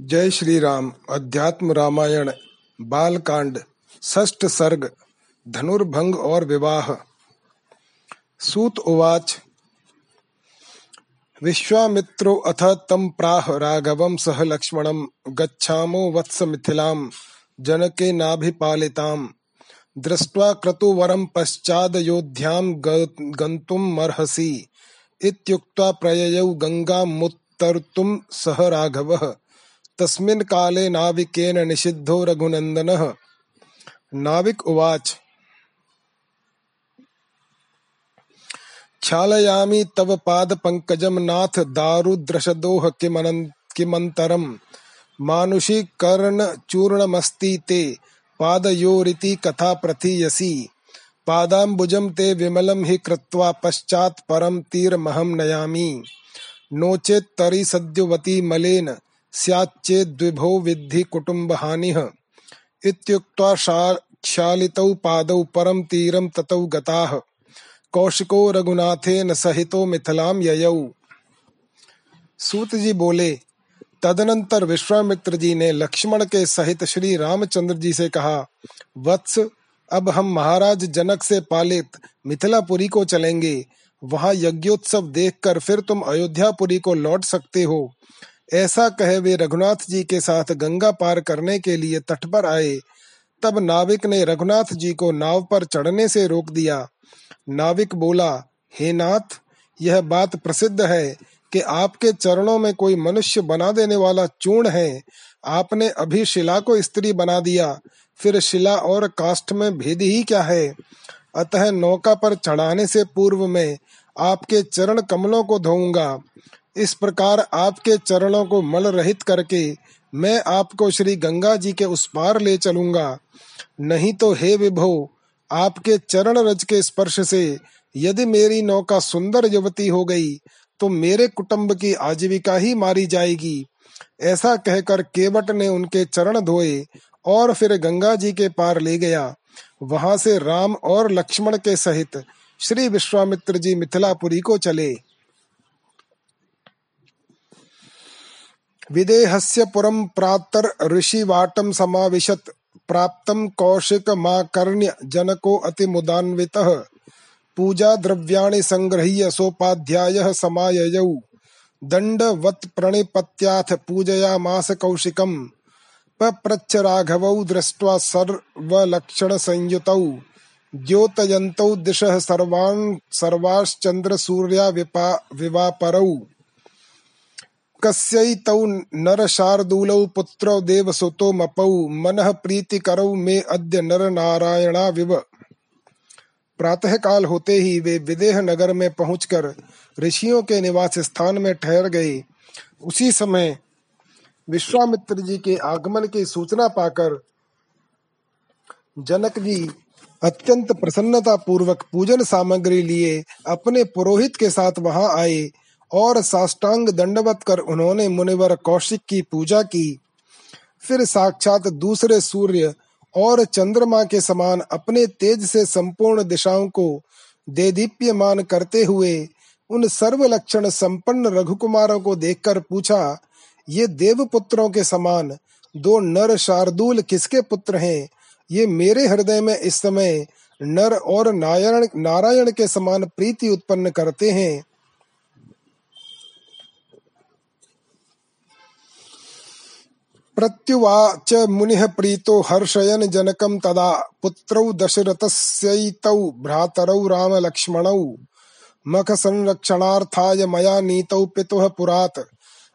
जय श्री राम। अध्यात्म रामायण, बालकांड, षष्ठ सर्ग, धनुर्भंग और विवाह। सूत उवाच, विश्वामित्रो अथ तम प्राह राघवं सह लक्ष्मणं, गच्छामो वत्स मिथिलां, जनके नाभिपालिताम् दृष्ट्वा क्रतुवरं पश्चादयोध्यां गन्तुमर्हसि इत्युक्त्वा प्रययौ सह राघवः। तस्मिन् काले नाविकेन निषिद्धो रघुनन्दनः। नाविक उवाच। क्षालयामि तव पादपङ्कजं नाथ दारुद्रशदोह किमन्तरम् मानुषीकर्णचूर्णमस्ति ते, पादयोरिति कथा प्रथीयसी। पादाम्बुजं ते विमलं हि कृत्वा पश्चात् परं तीरमहं नयामि। नो चेत्तरि सद्यवती मलेन स्याच्चेद्विभो विद्धि कुटुम्बहानिः इत्युक्त्वा क्षालितौ पादौ परं तीरं ततौ गताः। कौशिको रघुनाथेन सहितो मिथिलां ययौ। सूत जी बोले, तदनंतर विश्वामित्र जी ने लक्ष्मण के सहित श्री रामचंद्र जी से कहा, वत्स, अब हम महाराज जनक से पालित मिथिलापुरी को चलेंगे। वहाँ यज्ञोत्सव देखकर फिर तुम अयोध्यापुरी को लौट सकते हो। ऐसा कहे वे रघुनाथ जी के साथ गंगा पार करने के लिए तट पर आए। तब नाविक ने रघुनाथ जी को नाव पर चढ़ने से रोक दिया। नाविक बोला, हे नाथ, यह बात प्रसिद्ध है कि आपके चरणों में कोई मनुष्य बना देने वाला चूर्ण है। आपने अभी शिला को स्त्री बना दिया, फिर शिला और काष्ठ में भेद ही क्या है? अतः नौका पर चढ़ाने से पूर्व में आपके चरण कमलों को धोऊँगा। इस प्रकार आपके चरणों को मल रहित करके मैं आपको श्री गंगा जी के उस पार ले चलूँगा। नहीं तो हे विभो, आपके चरण रज के स्पर्श से यदि मेरी नौका सुंदर युवती हो गई तो मेरे कुटुंब की आजीविका ही मारी जाएगी। ऐसा कहकर केवट ने उनके चरण धोए और फिर गंगा जी के पार ले गया। वहाँ से राम और लक्ष्मण के सहित श्री विश्वामित्र जी मिथिलापुरी को चले। विदेहस्य पुरं प्रातर ऋषिवाटं समाविशत्। प्राप्तं कौशिकमाकर्ण्य जनको अतिमुदान्वितः। पूजाद्रव्याणि सङ्गृह्य सोपाध्यायः समाययौ। दण्डवत्प्रणिपत्याथ पूजयामास कौशिकम्। पप्रच्छ राघवौ दृष्ट्वा सर्वलक्षणसंयुतौ। द्योतयन्तौ दिशः सर्वान् सर्वाश्चन्द्रसूर्या विवापरौ। कस्यैतौ नरशार्दूलौ पुत्रौ देवसुतो मपौ। मनः प्रीतिकरौ मे अद्य नर नारायणा विव प्रातः काल होते ही वे विदेह नगर में पहुंचकर ऋषियों के निवास स्थान में ठहर गए। उसी समय विश्वामित्र जी के आगमन की सूचना पाकर जनक जी अत्यंत प्रसन्नता पूर्वक पूजन सामग्री लिए अपने पुरोहित के साथ वहाँ आए। और साष्टांग दंडवत कर उन्होंने मुनिवर कौशिक की पूजा की। फिर साक्षात दूसरे सूर्य और चंद्रमा के समान अपने तेज से संपूर्ण दिशाओं को दे देदीप्यमान करते हुए उन सर्व लक्षण संपन्न रघुकुमारों को देखकर पूछा, ये देवपुत्रों के समान दो नर शार्दूल किसके पुत्र हैं? ये मेरे हृदय में इस समय नर और नारायण नारायण के समान प्रीति उत्पन्न करते हैं। प्रत्युवाच मुनिः प्रीतो हर्षयन् जनकं तदा। पुत्रौ दशरथस्यैतौ, भ्रातरौ रामलक्ष्मणौ। मखसंरक्षणार्थाय मया नीतौ पितुः पुरात्।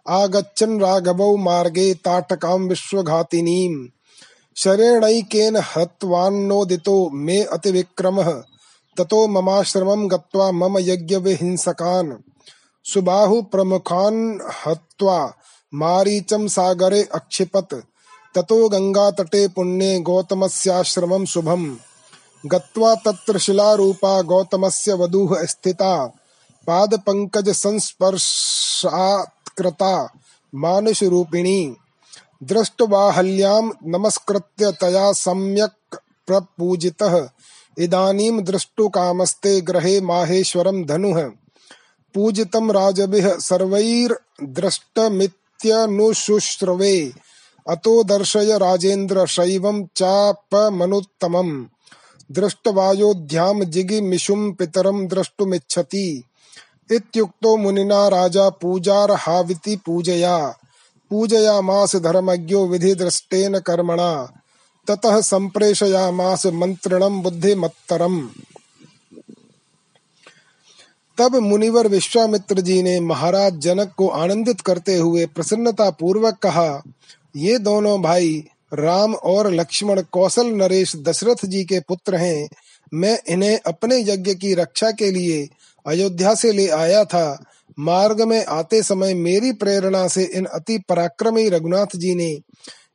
आगच्छन् राघवौ मार्गे ताटकां विश्वघातिनीम्। शरेणैकेन हत्वान्नोदितो मे अतिविक्रमः। ततो ममाश्रमं गत्वा मम यज्ञविहिंसकान्। सुबाहुप्रमुखान् हत्वा मारीचं सागरे अक्षिपत। ततो गङ्गातटे पुण्ये गौतमस्याश्रमं शुभम्। गत्वा तत्र शिलारूपा गौतमस्य वधूः स्थिता। पादपङ्कजसंस्पर्शात्कृता मानुषरूपिणी। दृष्ट्वाहल्यां नमस्कृत्य तया सम्यक् प्रपूजितः। इदानीं द्रष्टुकामस्ते ग्रहे माहेश्वरं धनुः। पूजितं राजभिः सर्वैर्दृष्टमित् इत्यनुशुश्रवे अतो दर्शय राजेन्द्र शैवं चापमनुत्तमम्। दृष्टवायोध्यां जिगिमिषुं पितरं द्रष्टुमिच्छति। इत्युक्तो मुनिना राजा पूजार्हाविति पूजया। पूजयामास धर्मज्ञो विधिदृष्टेन कर्मणा। ततः संप्रेषयामास मंत्रणम बुद्धिमत्तरम। तब मुनिवर विश्वामित्र जी ने महाराज जनक को आनंदित करते हुए प्रसन्नता पूर्वक कहा, ये दोनों भाई, राम और लक्ष्मण कौशल नरेश दशरथ जी के पुत्र हैं। मैं इन्हें अपने यज्ञ की रक्षा के लिए अयोध्या से ले आया था। मार्ग में आते समय मेरी प्रेरणा से इन अति पराक्रमी रघुनाथ जी ने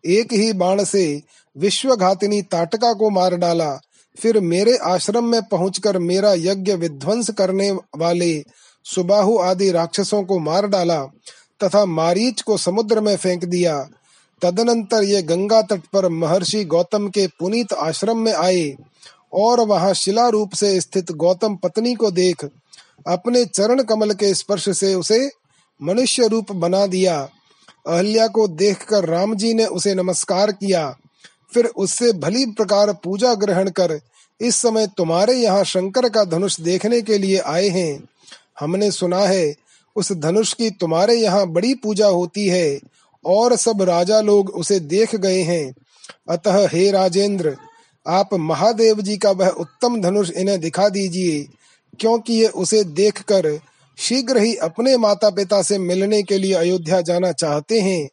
एक ही बाण से विश्वघातिनी ताटका को मार डाला। फिर मेरे आश्रम में पहुंचकर मेरा यज्ञ विध्वंस करने वाले सुबाहु आदि राक्षसों को मार डाला तथा मारीच को समुद्र में फेंक दिया। तदनंतर ये गंगा तट पर महर्षि गौतम के पुनीत आश्रम में आए और वहाँ शिला रूप से स्थित गौतम पत्नी को देख अपने चरण कमल के स्पर्श से उसे मनुष्य रूप बना दिया। अहल्या को देखकर राम जी ने उसे नमस्कार किया। फिर उससे भली प्रकार पूजा ग्रहण कर, इस समय तुम्हारे यहाँ शंकर का धनुष देखने के लिए आए हैं। हमने सुना है, उस धनुष की तुम्हारे यहाँ बड़ी पूजा होती है, और सब राजा लोग उसे देख गए हैं। अतः हे राजेंद्र, आप महादेव जी का वह उत्तम धनुष इन्हें दिखा दीजिए, क्योंकि ये उसे देखकर शीघ्र ही अपने माता पिता से मिलने के लिए अयोध्या जाना चाहते हैं।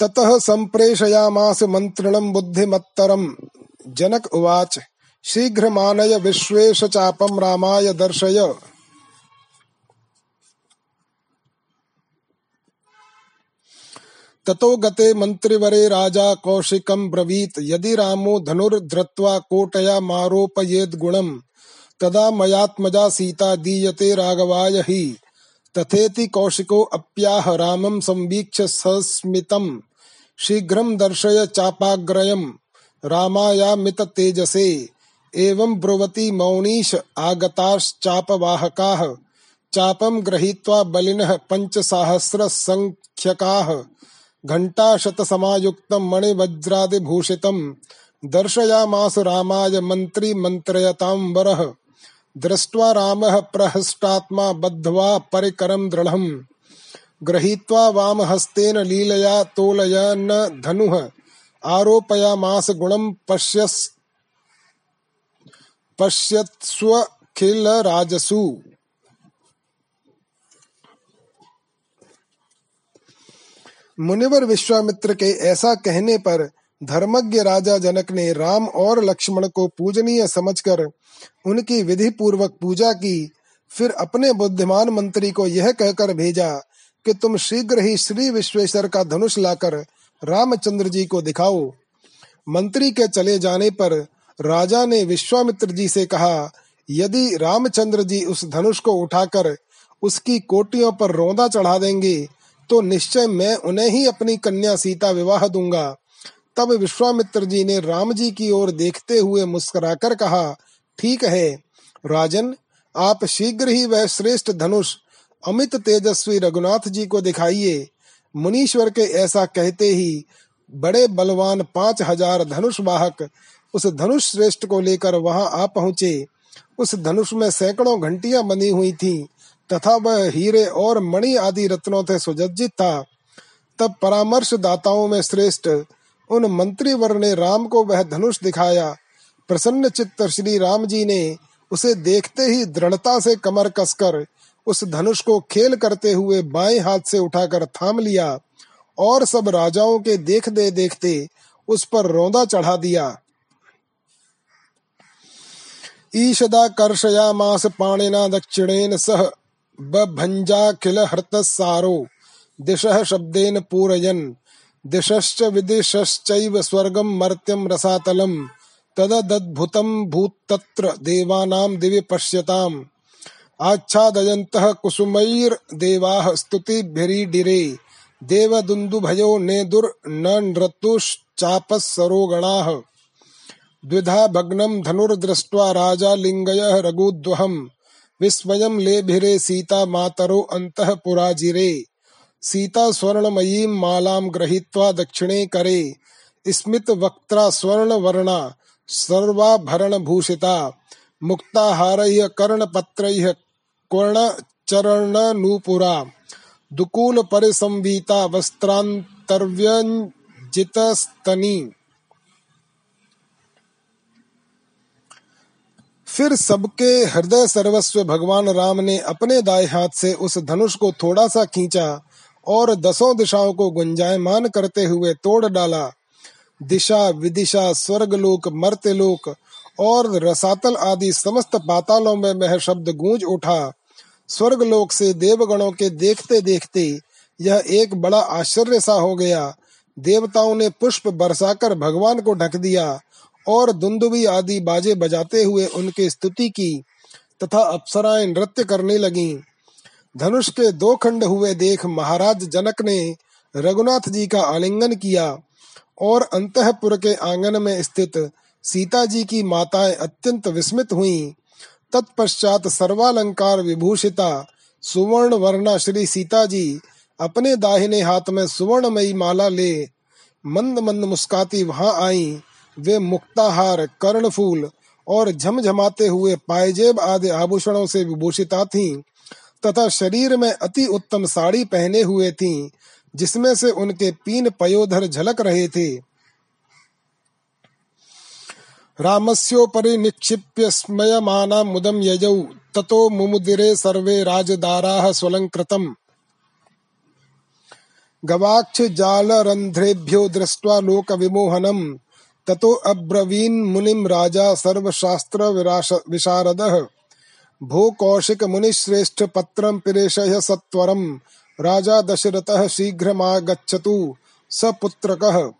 ततः सम्प्रेषयामास मन्त्रणं बुद्धिमत्तरम्। जनक उवाच शीघ्र मानय विश्वेश चापम रामाय दर्शय। ततो गते मन्त्रिवरे राजा कौशिकं ब्रवीत, यदि रामो धनुर्धृत्वा कोटया मारोपयेद् तदा मयात्मजा सीता दीयते राघवाय हि। तथेति कौशिको अप्याह रामं संवीक्ष्य सस्मितम्। शीघ्रं दर्शय चापाग्रयम्। रामायामित तेजसे एवं ब्रुवती मौनीश आगताश्चापवाहकाः। चापं गृहीत्वा बलिनः पञ्चसाहस्रसङ्ख्यकाः। घण्टाशतसमायुक्तं मणिवज्रादिभूषितं दर्शयामास रामाय मन्त्री मन्त्रयतां वरः दृष्ट्वा रामः प्रहष्टात्मा बद्ध्वा परिकरं दृढम्। गृहीत्वा वामहस्तेन लीलया तोलयन् धनुः। आरोपयामास गुणं पश्यस् राजसु। मुनिवर विश्वामित्र के ऐसा कहने पर धर्मज्ञ राजा जनक ने राम और लक्ष्मण को पूजनीय समझकर उनकी विधि पूर्वक पूजा की, फिर अपने बुद्धिमान मंत्री को यह कहकर भेजा कि तुम शीघ्र ही श्री विश्वेश्वर का धनुष लाकर रामचंद्र जी को दिखाओ। मंत्री के चले जाने पर राजा ने विश्वामित्र जी से कहा, यदि रामचंद्र जी उस धनुष को उठाकर उसकी कोटियों पर रोंदा चढ़ा देंगे तो निश्चय मैं उन्हें ही अपनी कन्या सीता विवाह दूँगा। तब विश्वामित्र जी ने राम जी की ओर देखते हुए मुस्कुराकर कहा, ठीक है, राजन, आप शीघ्र ही वह श्रेष्ठ धनुष अमित तेजस्वी रघुनाथ जी को दिखाइए। मुनीश्वर के ऐसा कहते ही बड़े बलवान पाँच हज़ार धनुष वाहक उस धनुष श्रेष्ठ को लेकर वहाँ आ पहुँचे। उस धनुष में सैकड़ों घंटियाँ बनी हुई थीं, तथा वह हीरे और मणि आदि रत्नों से सुज्जित था। तब परामर्श दाताओं में श्रेष्ठ उन मंत्री वर ने राम को वह धनुष दिखाया। प्रसन्न चित्त श्री राम जी ने उसे देखते ही दृढ़ता से कमर कसकर उस धनुष को खेल करते हुए बाएँ हाथ से उठाकर थाम लिया और सब राजाओं के देख दे देखते उस पर रौंदा चढ़ा दिया। ईशदा कर्षयामास पाणिना दक्षिणेन सह बभंजाखिल हृतसारो दिशः शब्देन पूरयन्, दिशश्च विदिशश्चैव स्वर्गं मर्त्यं रसातलं तदद्भुतं भूत्तत्र देवानां दिवि पश्यताम्। आच्छादयन्तः कुसुमैर्देवाः स्तुतिभिरीडिरे। देवदुन्दुभयो नेदुर्ननृतुश्चापः सरोगणाः द्विधा भग्नं धनुर्दृष्ट्वा राजा लिङ्गयः रघुद्वहम् विस्मयं लेभिरे सीता मातरो पुराजिरे। सीता स्वर्णमयीं मालां गृहीत्वा दक्षिणे करे। स्मितवक्त्रा स्वर्णवर्णा सर्वाभरणभूषिता। मुक्ताहारैः कर्णपत्रैः कर्णचरणनूपुरा दुकूलपरिसंवीता वस्त्रान्तर्व्यञ्जितस्तनी फिर सबके हृदय सर्वस्व भगवान राम ने अपने दाएँ हाथ से उस धनुष को थोड़ा सा खींचा और दसों दिशाओं को गुंजायमान करते हुए तोड़ डाला। दिशा, विदिशा, स्वर्गलोक, मर्त्यलोक और रसातल आदि समस्त पातालों में वह शब्द गूंज उठा। स्वर्गलोक से देवगणों के देखते देखते यह एक बड़ा आश्चर्य सा हो गया। देवताओं ने पुष्प बरसाकर भगवान को ढक दिया और दुंदुबी आदि बाजे बजाते हुए उनकी स्तुति की तथा अप्सराएँ नृत्य करने लगीं। धनुष के दो खंड हुए देख महाराज जनक ने रघुनाथ जी का आलिंगन किया और अंतपुर के आँगन में स्थित सीता जी की माताएँ अत्यंत विस्मित हुईं। तत्पश्चात सर्वालंकार विभूषिता सुवर्ण वर्णा श्री सीता जी अपने दाहिने हाथ में सुवर्णमयी माला ले मंद मंद मुस्काती वहाँ आई। वे मुक्ताहार कर्णफूल और झमझमाते हुए पायजेब आदि आभूषणों से विभूषिता थीं तथा शरीर में अति उत्तम साड़ी पहने हुए थीं, जिसमें से उनके पीन पयोधर झलक रहे थे। रामस्योपरि निक्षिप्य स्मयमाना मुदम यजौ। ततो मुमुदिरे सर्वे राजदाराः स्वलंकृतम् गवाक्ष जाल रंध्रेभ्यो दृष्ट्वा लोक विमोहनम ततो अब्रवीन मुनिम राजा सर्वशास्त्र विशारद। भो कौशिक मुनिश्रेष्ठ पत्रम पिरेशय सत्वरम। राजा दशरथः शीघ्रमागच्छतु। स पुत्रकः।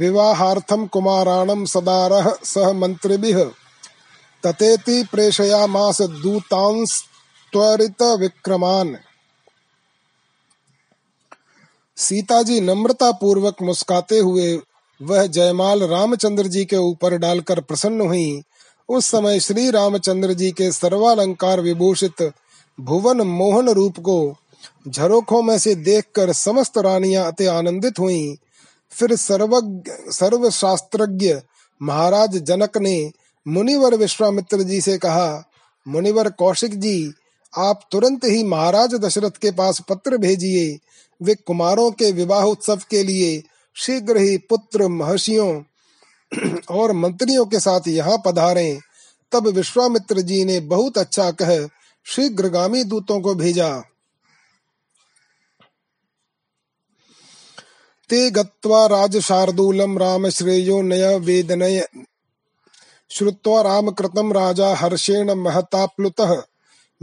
विवाहार्थं कुमाराणं सदारः, सह मन्त्रिभिः। ततेति प्रेषयामास दूतांस्त्वरित विक्रमान सीता जी नम्रता पूर्वक मुस्काते हुए, वह जयमाल रामचंद्र जी के ऊपर डालकर प्रसन्न हुई। उस समय श्री रामचंद्र जी के सर्वालंकार विभूषित भुवन मोहन रूप को झरोखों में से देखकर समस्त रानियाँ अति आनंदित हुईं। फिर सर्वज्ञ, सर्वशास्त्रज्ञ महाराज जनक ने मुनिवर विश्वामित्र जी से कहा, मुनिवर कौशिक जी, आप तुरंत ही महाराज दशरथ के पास पत्र भेजिए। वे कुमारों के विवाह उत्सव के लिए शीघ्र ही पुत्र महर्षियों और मंत्रियों के साथ यहाँ पधारे। तब विश्वामित्र जी ने बहुत अच्छा कह शीघ्रगामी दूतों को भेजा। ते गत्वा राजशार्दूलम राम श्रेयो नय वेदनय। श्रुत्वा राम कृतम राजा हर्षेण महताप्लुतः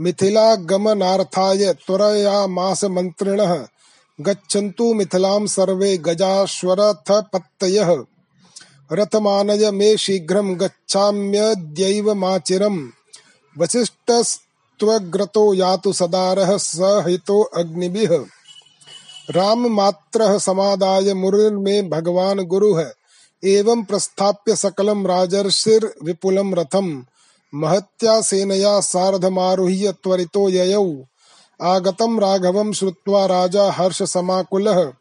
मिथिला गमनार्थाय त्वरयामास मंत्रिणः गच्छन्तु मिथिलां सर्वे गजाश्वरथपत्तयः। रथमानय मे शीघ्रं गच्छाम्यद्यैव माचिरम् वसिष्ठस्त्वग्रतो यातु सदारः सहितो अग्निभिः। राम मात्रः समादाय मुरुर्मे भगवान् गुरुः एवं प्रस्थाप्य सकलं राजर्षिर् विपुलं रथम्। महत्या सेनया सार्धमारुह्य त्वरितो ययौ। आगतं राघवं श्रुत्वा राजा हर्ष हर्षसमाकुलः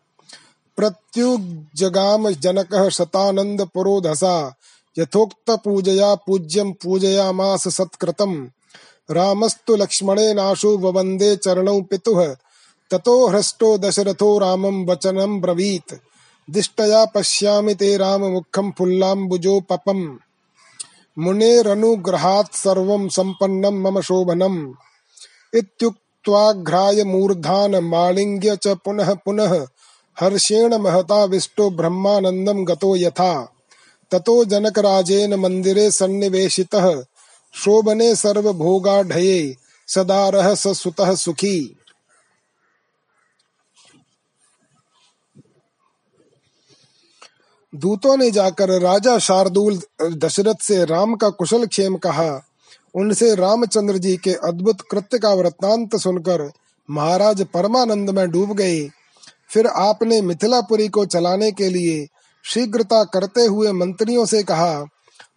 प्रत्युजगाम जनकः शतानन्दपुरोधसा यथोक्तपूजया पूज्यं पूजयामास सत्कृतम्। रामस्तु लक्ष्मणेनाशु वंदे चरणौ पितुः। ततो हृष्टो दशरथो रामं वचनं ब्रवीत्। दिष्टया पश्यामि ते राममुखं फुल्लाम्बुजोपपम् मुनेरनुग्रहात् सर्वं सम्पन्नं मम शोभनम्। इत्युक् त्वाघ्राय मूर्धान मालिंग्य च पुनः पुनः हर्षेण महता विष्टो ब्रह्मानंदम गतो यथा। ततो जनकराजेन मंदिरे सन्निवेशितः। शोभने सर्वभोगाढये सदा रह स सुतः सुखी। दूतों ने जाकर राजा शार्दूल दशरथ से राम का कुशल क्षेम कहा। उनसे रामचंद्र जी के अद्भुत कृत्य का वृत्तांत सुनकर महाराज परमानंद में डूब गए। फिर आपने मिथिलापुरी को चलाने के लिए शीघ्रता करते हुए मंत्रियों से कहा,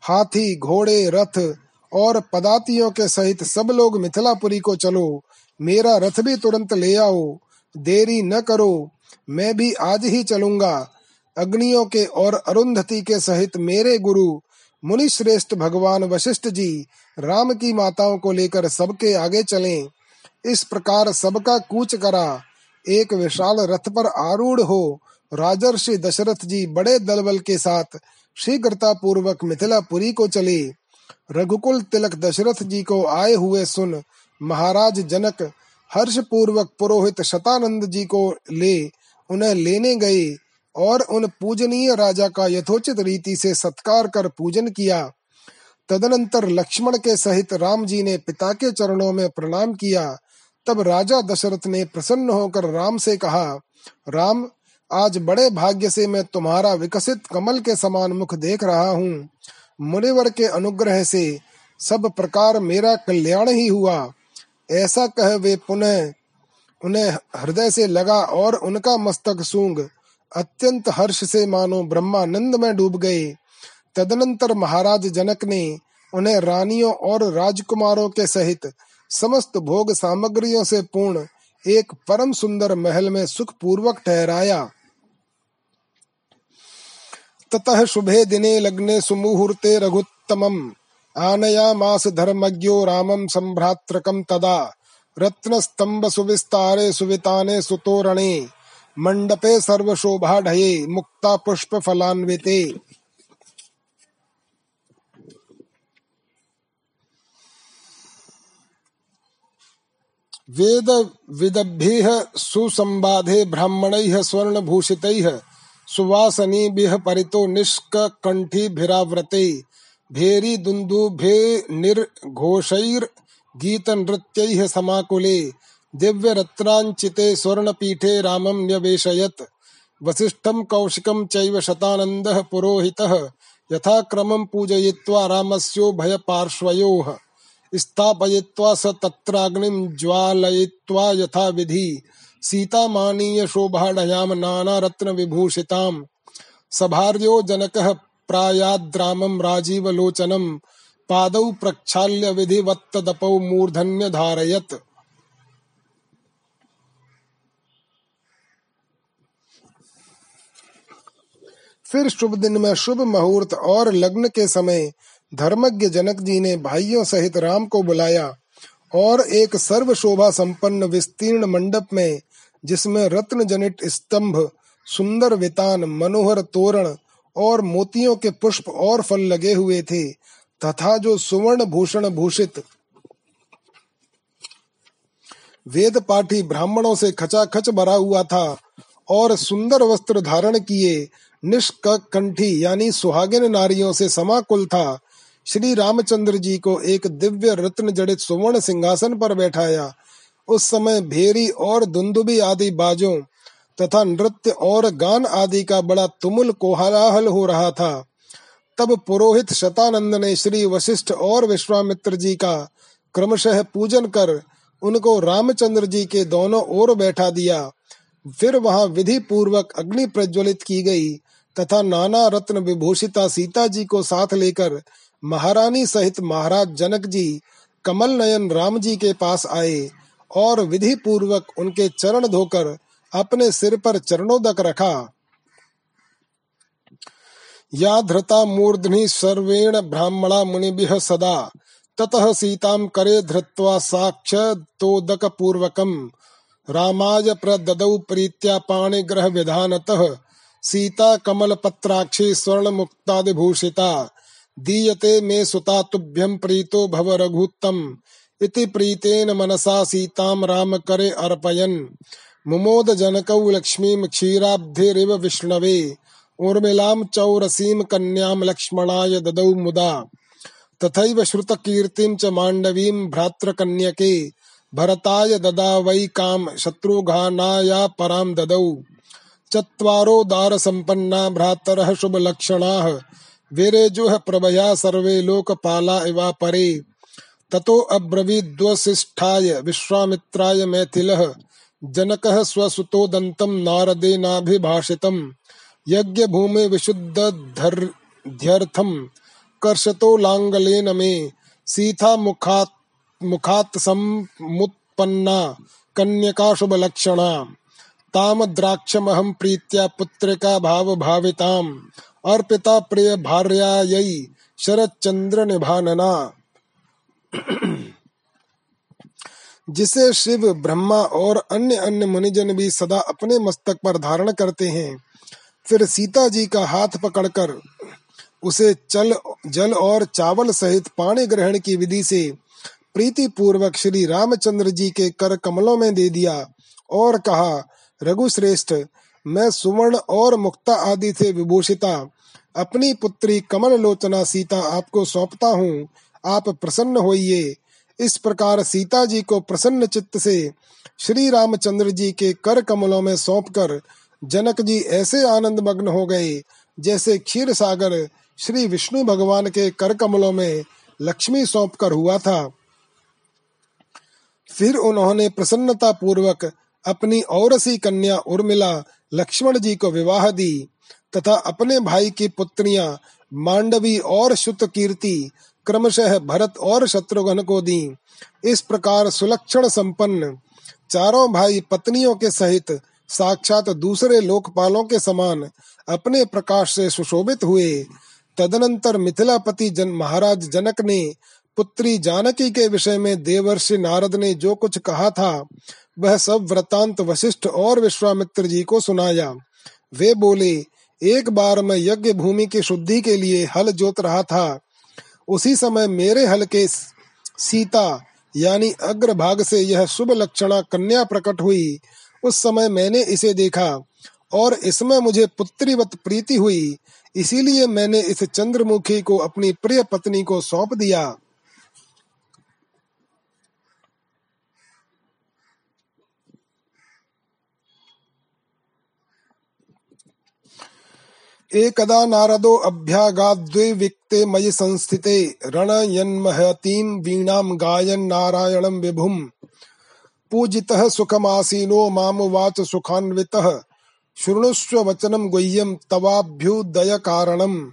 हाथी, घोड़े, रथ और पदातियों के सहित सब लोग मिथिलापुरी को चलो। मेरा रथ भी तुरंत ले आओ। देरी न करो। मैं भी आज ही चलूँगा। अग्नियों के और अरुंधति के सहित मेरे गुरु मुनि श्रेष्ठ भगवान वशिष्ठ जी, राम की माताओं को लेकर सबके आगे चले। इस प्रकार सबका कूच करा। एक विशाल रथ पर आरूढ़ हो, राजर्षि दशरथ जी बड़े दलबल के साथ शीघ्रता पूर्वक मिथिलापुरी को चले। रघुकुल तिलक दशरथ जी को आए हुए सुन महाराज जनक हर्ष पूर्वक पुरोहित शतानंद जी को ले, उन्हें लेने गए। और उन पूजनीय राजा का यथोचित रीति से सत्कार कर पूजन किया। तदनंतर लक्ष्मण के सहित राम जी ने पिता के चरणों में प्रणाम किया। तब राजा दशरथ ने प्रसन्न होकर राम से कहा, राम, आज बड़े भाग्य से मैं तुम्हारा विकसित कमल के समान मुख देख रहा हूँ। मुनिवर के अनुग्रह से सब प्रकार मेरा कल्याण ही हुआ। ऐसा कह वे पुनः, उन्हें हृदय से लगा और उनका मस्तक सूंग अत्यंत हर्ष से मानो ब्रह्मानंद में डूब गए। तदनंतर महाराज जनक ने उन्हें रानियों और राजकुमारों के सहित समस्त भोग सामग्रियों से पूर्ण एक परम सुंदर महल में सुख पूर्वक ठहराया। ततः शुभे दिने लग्ने सुमुहूर्ते रघुत्तमम्। आनयामास धर्मज्ञो रामं सम्भ्रात्रकं तदा। रत्नस्तंभ सुविस्तारे सुविताने सुतोरणे। मंडपे सर्वशोभाढये, मुक्ता पुष्प फलान्विते। वेद विदभ्येह सुसंबाधे ब्राह्मणैः, स्वर्णभूषितैः, सुवासनीभिः परितो निष्ककण्ठीभिरावृते भेरी दुन्दुभे निर्घोषैर्गीतनृत्यैः समाकुले। दिव्यरत्नाञ्चिते स्वर्णपीठे रामं न्यवेशयत्। वसिष्ठं कौशिकं चैव शतानन्दः पुरोहितः। यथाक्रमं पूजयित्वा रामस्योभयपार्श्वयोः स्थापयित्वा स तत्राग्निं ज्वालयित्वा यथाविधि। सीतामानीय शोभाढयाम नाना रत्न विभूषिताम सभार्यो जनकः प्रायाद्रामं राजीवलोचनं। पादौ प्रक्षाल्य विधिवत्तदपौ मूर्धन्य फिर शुभ दिन में शुभ मुहूर्त और लग्न के समय धर्मज्ञ जनक जी ने भाइयों सहित राम को बुलाया और एक सर्व शोभा संपन्न विस्तीर्ण मंडप में, जिसमें रत्न जनित स्तंभ, सुंदर वितान, मनोहर तोरण और मोतियों के पुष्प और फल लगे हुए थे, तथा जो सुवर्ण भूषण भूषित। वेद पाठी ब्राह्मणों से खचाखच भरा हुआ था। और सुंदर वस्त्र धारण किए निष्कंठी यानी सुहागिन नारियों से समाकुल था। श्री रामचंद्र जी को एक दिव्य रत्न जड़ित सुवर्ण सिंहासन पर बैठाया। उस समय भेरी और दुंदुबी आदि बाजों तथा नृत्य और गान आदि का बड़ा तुमुल कोहलाहल हो रहा था। तब पुरोहित शतानंद ने श्री वशिष्ठ और विश्वामित्र जी का क्रमशः पूजन कर उनको रामचंद्र जी के दोनों ओर बैठा दिया। फिर वहाँ विधि पूर्वक अग्नि प्रज्वलित की गई तथा नाना रत्न विभूषिता सीता जी को साथ लेकर महारानी सहित महाराज जनक जी, कमल नयन राम जी के पास आए और विधि पूर्वक उनके चरण धोकर अपने सिर पर चरणोदक रखा। या धृता मूर्धनि सर्वेण ब्राह्मणा मुनिभिः सदा, ततः सीतां करे धृत्वा साक्षतोदक पूर्वकम् रामाय प्रददौ प्रीत्या पाणिग्रह विधानतः। सीता कमल पत्राक्षी स्वर्ण मुक्तादिभूषिता दीयते मे सुता तुभ्यं प्रीतो भव रघुत्तम। इति प्रीतेन मनसा सीतां राम करे अर्पयन्। मुमोद जनकौ लक्ष्मीं क्षीराब्धिरिव विष्णवे। ऊर्मिलां चौरसीं कन्यां लक्ष्मणाय ददौ मुदा। तथैव श्रुतकीर्तिं च माण्डवीं भरताय ददा वै काम शत्रुघ्नाया परां ददौ। चत्वारो दारसम्पन्ना भ्रातरः शुभलक्षणाः। विरेजुः प्रभया सर्वे लोकपाला इवा परे। ततो अब्रवीद्वसिष्ठाय विश्वामित्राय मैथिलः। जनकः स्वसुतोदन्तं नारदेनाभिभाषितं यज्ञभूमे विशुद्धध्यर्थं कर्षतो लाङ्गलेन मे। सीता मुखात समुत्पन्ना कन्यका शुभ लक्षणा ताम द्राक्षमहं प्रीत्या पुत्रिका भाव भाविताम अर्पिता प्रिय भार्यायै चंद्र निभानना जिसे शिव, ब्रह्मा और अन्य अन्य मुनिजन भी सदा अपने मस्तक पर धारण करते हैं, फिर सीता जी का हाथ पकड़कर उसे चल, जल और चावल सहित पानी ग्रहण की विधि से प्रीति पूर्वक श्री रामचंद्र जी के कर कमलों में दे दिया और कहा रघु श्रेष्ठ मैं सुवर्ण और मुक्ता आदि से विभूषिता, अपनी पुत्री कमल लोचना सीता आपको सौंपता हूँ। आप प्रसन्न होइए। इस प्रकार सीता जी को प्रसन्न चित्त से श्री रामचंद्र जी के कर कमलों में सौंपकर जनक जी ऐसे आनंद मग्न हो गए, जैसे क्षीर सागर श्री विष्णु भगवान के कर कमलों में लक्ष्मी सौंप कर हुआ था। फिर उन्होंने प्रसन्नता पूर्वक अपनी औरसी कन्या उर्मिला लक्ष्मण जी को विवाह दी, तथा अपने भाई की पुत्रियाँ मांडवी और शुत कीर्ति, क्रमशः भरत और शत्रुघ्न को दी। इस प्रकार सुलक्षण संपन्न चारों भाई पत्नियों के सहित साक्षात दूसरे लोकपालों के समान अपने प्रकाश से सुशोभित हुए। तदनंतर मिथिलापति जन महाराज जनक ने पुत्री जानकी के विषय में देवर्षि नारद ने जो कुछ कहा था, वह सब वृतांत वशिष्ठ और विश्वामित्र जी को सुनाया। वे बोले, एक बार मैं यज्ञ भूमि की शुद्धि के लिए हल जोत रहा था। उसी समय मेरे हल के सीता, यानी अग्रभाग से यह शुभ लक्षणा कन्या प्रकट हुई। उस समय मैंने इसे देखा और इसमें मुझे पुत्रीवत प्रीति हुई। इसीलिए मैंने इस चंद्रमुखी को अपनी प्रिय पत्नी को सौंप दिया। एकदा नारदो अभ्यागाद्विक्ते मयि संस्थिते। रणयन्महतीं वीणां गायन् नारायणं विभुम्। पूजितः सुखमासीनो मामुवाच सुखान्वितः। शृणुष्व वचनं गुह्यं तवाभ्युदयकारणम्।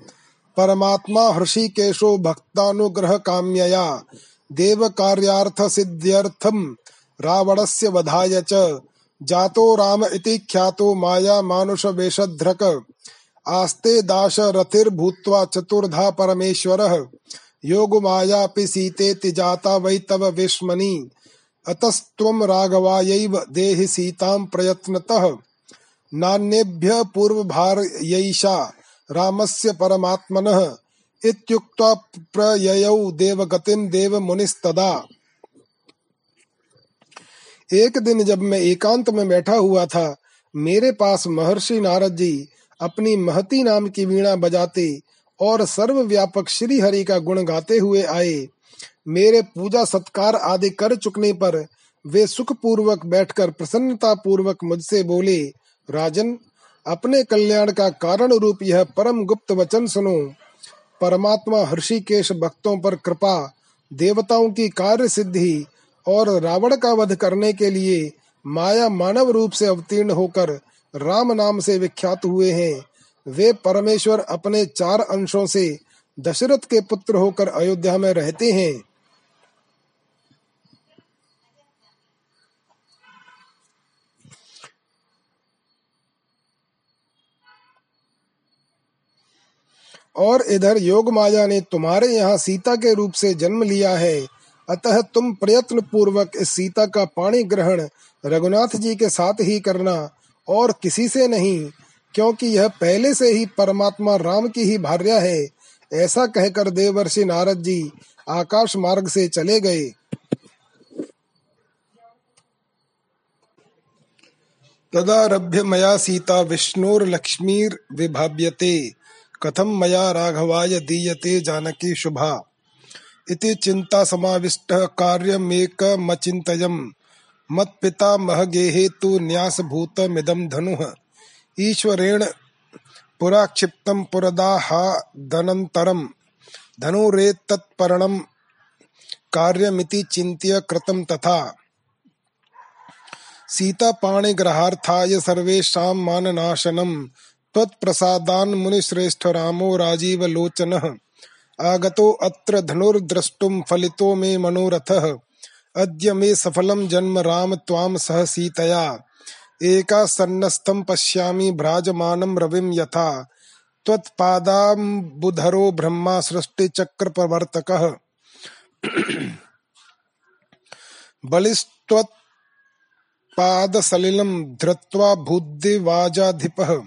परमात्मा हृषिकेशो भक्तानुग्रहकाम्यया। देवकार्यार्थसिद्ध्यर्थं रावणस्य वधाय च। जातो राम इति ख्यातो माया मानुषवेषधृक् आस्ते दाश भूत्वा चतुर्धा परमेश्वरः। योगमायापि सीतेति जाता वै तव विस्मनि अतस्त्वं राघवायैव देहि सीतां प्रयत्नतः। नान्येभ्य पूर्वभार्यैषा रामस्य परमात्मनः। इत्युक्त्वा प्रययौ देवगतिं देवमुनिस्तदा। एक दिन जब मैं एकांत में बैठा हुआ था, मेरे पास महर्षि नारद जी अपनी महती नाम की वीणा बजाते और सर्वव्यापक श्री हरि का गुण गाते हुए आए। मेरे पूजा सत्कार आदि कर चुकने पर वे सुख पूर्वक बैठकर प्रसन्नता पूर्वक मुझसे बोले, राजन, अपने कल्याण का कारण रूप यह परम गुप्त वचन सुनो। परमात्मा हर्षिकेश भक्तों पर कृपा, देवताओं की कार्य सिद्धि और रावण का वध करने के लिए माया मानव रूप से अवतीर्ण होकर राम नाम से विख्यात हुए हैं। वे परमेश्वर अपने चार अंशों से दशरथ के पुत्र होकर अयोध्या में रहते हैं। और इधर योग माया ने तुम्हारे यहाँ सीता के रूप से जन्म लिया है। अतः तुम प्रयत्न पूर्वक इस सीता का पाणी ग्रहण रघुनाथ जी के साथ ही करना। और किसी से नहीं, क्योंकि यह पहले से ही परमात्मा राम की ही भार्या है। ऐसा कहकर देवर्षि नारद जी आकाश मार्ग से चले गए। तदारभ्य मया सीता विष्णुर्लक्ष्मीर विभाव्यते कथम मया राघवाय दीयते जानकी शुभा। इति चिंता समाविष्ट कार्यमेकमचिन्तयम्। मत्पितामहगेहे तु न्यासभूतमिदं धनुः। ईश्वरेण पुरा क्षिप्तं पुरदाहादनन्तरं धनुरेतत्परणं कार्यमिति चिन्त्य कृतं तथा। सीतापाणिग्रहार्थाय सर्वेषां माननाशनं। त्वत्प्रसादान् मुनिश्रेष्ठ रामो राजीवलोचनः। आगतो अत्र धनुर्द्रष्टुम फलितो मे मनोरथः। अद्य मे सफलं जन्म राम त्वां सह सीतया। एका सन्नस्थं पश्यामि भ्राजमानं रविं यथा। त्वत्पादाम्बुधरो ब्रह्मा सृष्टिचक्रप्रवर्तकः बलिस्त्वत्पादसलिलं धृत्वा भूद्दिवाजाधिपः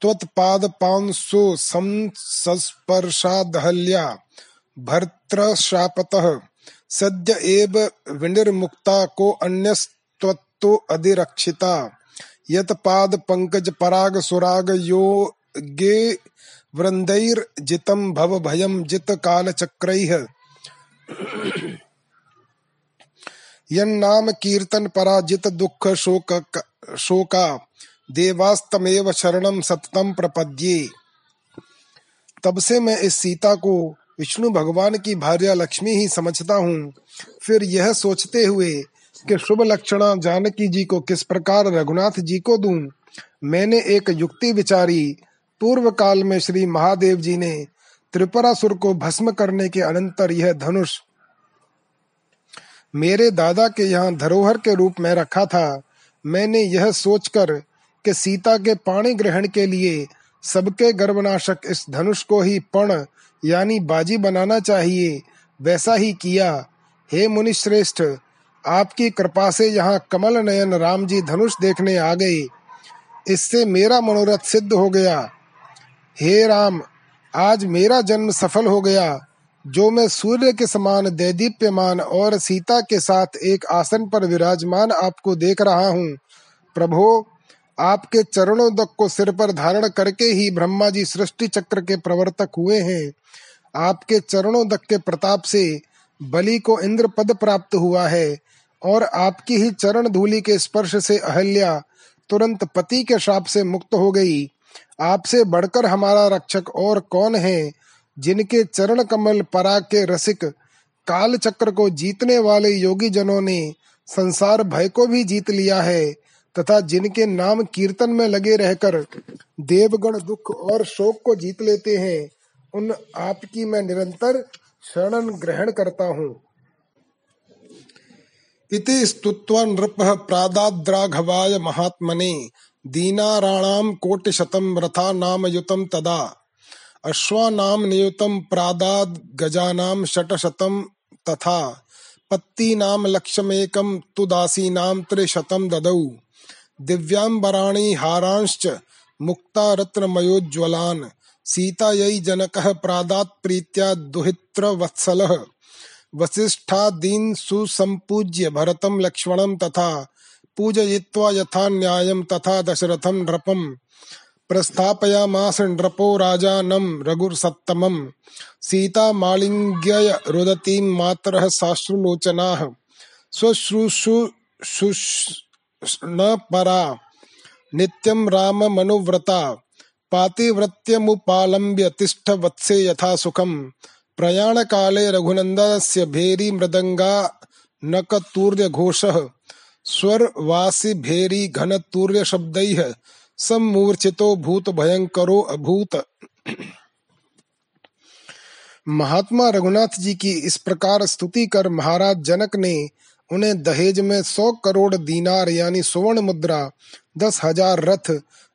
त्वत्पादपांसो संस्पर्शादहल्या भर्तृशापतः। सद्य एव विनिर्मुक्ता को अन्यस्त्वत्तो अधिरक्षिता। यत पाद पंकज पराग सुराग यो गे वृन्दैर्जितं भवभयं जितकालचक्रैः यन्नाम कीर्तन पराजित दुख शोक शोका। देवास्तमेव शरणम सततम प्रपद्ये। तब से मैं इस सीता को विष्णु भगवान की भार्या लक्ष्मी ही समझता हूँ। फिर यह सोचते हुए कि शुभ लक्षणा जानकी जी को किस प्रकार रघुनाथ जी को दूँ? मैंने एक युक्ति विचारी। पूर्व काल में श्री महादेव जी ने त्रिपुरासुर को भस्म करने के अनंतर यह धनुष मेरे दादा के यहाँ धरोहर के रूप में रखा था। मैंने यह सोचकर कि सीता के पाणी ग्रहण के लिए सबके गर्भनाशक इस धनुष को ही पण यानी बाजी बनाना चाहिए, वैसा ही किया। हे मुनि श्रेष्ठ आपकी कृपा से यहाँ कमल नयन राम जी धनुष देखने आ गए। इससे मेरा मनोरथ सिद्ध हो गया। हे राम, आज मेरा जन्म सफल हो गया, जो मैं सूर्य के समान दैदीप्यमान और सीता के साथ एक आसन पर विराजमान आपको देख रहा हूँ। प्रभो आपके चरणों तक को सिर पर धारण करके ही ब्रह्मा जी सृष्टि चक्र के प्रवर्तक हुए हैं। आपके चरणों तक के प्रताप से बलि को इंद्र पद प्राप्त हुआ है और आपकी ही चरण धूलि के स्पर्श से अहल्या तुरंत पति के श्राप से मुक्त हो गई। आपसे बढ़कर हमारा रक्षक और कौन है जिनके चरण कमल पराग के रसिक काल चक्र को जीतने वाले योगी जनों ने संसार भय को भी जीत लिया है? तथा जिनके नाम कीर्तन में लगे रहकर देवगण दुख और शोक को जीत लेते हैं, उन आपकी मैं निरंतर शरण ग्रहण करता हूँ। इति स्तुत्वा नृपः प्रादाद्राघवाय महात्मने, दीनाराणां कोटिशतं रथा नाम युतं तदा। अश्वानां नियुतं प्रादाद् गजानां शतशतं तथा। पत्तीनां लक्षमेकं तु दासीनां त्रिशतं ददौ। दिव्याम्बराणि हारांश्च मुक्ता रत्नमयोज्ज्वलान् सीतायै जनकः प्रादात् प्रीत्या दुहित्रवत्सलः। वसिष्ठादीन् सुसम्पूज्य भरतं लक्ष्मणं तथा पूजयित्वा यथा न्यायं तथा दशरथं नृपम् प्रस्थापयामास नृपो राजानं रघुसत्तमम्। सीता मालिङ्ग्यय रुदतीं मातरः साश्रुलोचनाः स्वश्रूषुषुष्णपरा नित्यं राममनुव्रता पातिव्रत्यमुपालम्ब्य तिष्ठ वत्से यथा सुखम्। प्रयाणकाले रघुनन्दनस्य भेरी मृदङ्गा नकतूर्यघोषः। स्वर्वासि भेरी घनतूर्यशब्दैः सम्मूर्छितो भूत भयंकरो अभूत। महात्मा रघुनाथ जी की इस प्रकार स्तुति कर महाराज जनक ने उन्हें दहेज में सौ करोड़ दीनार यानी सुवर्ण मुद्रा, दस हज़ार रथ,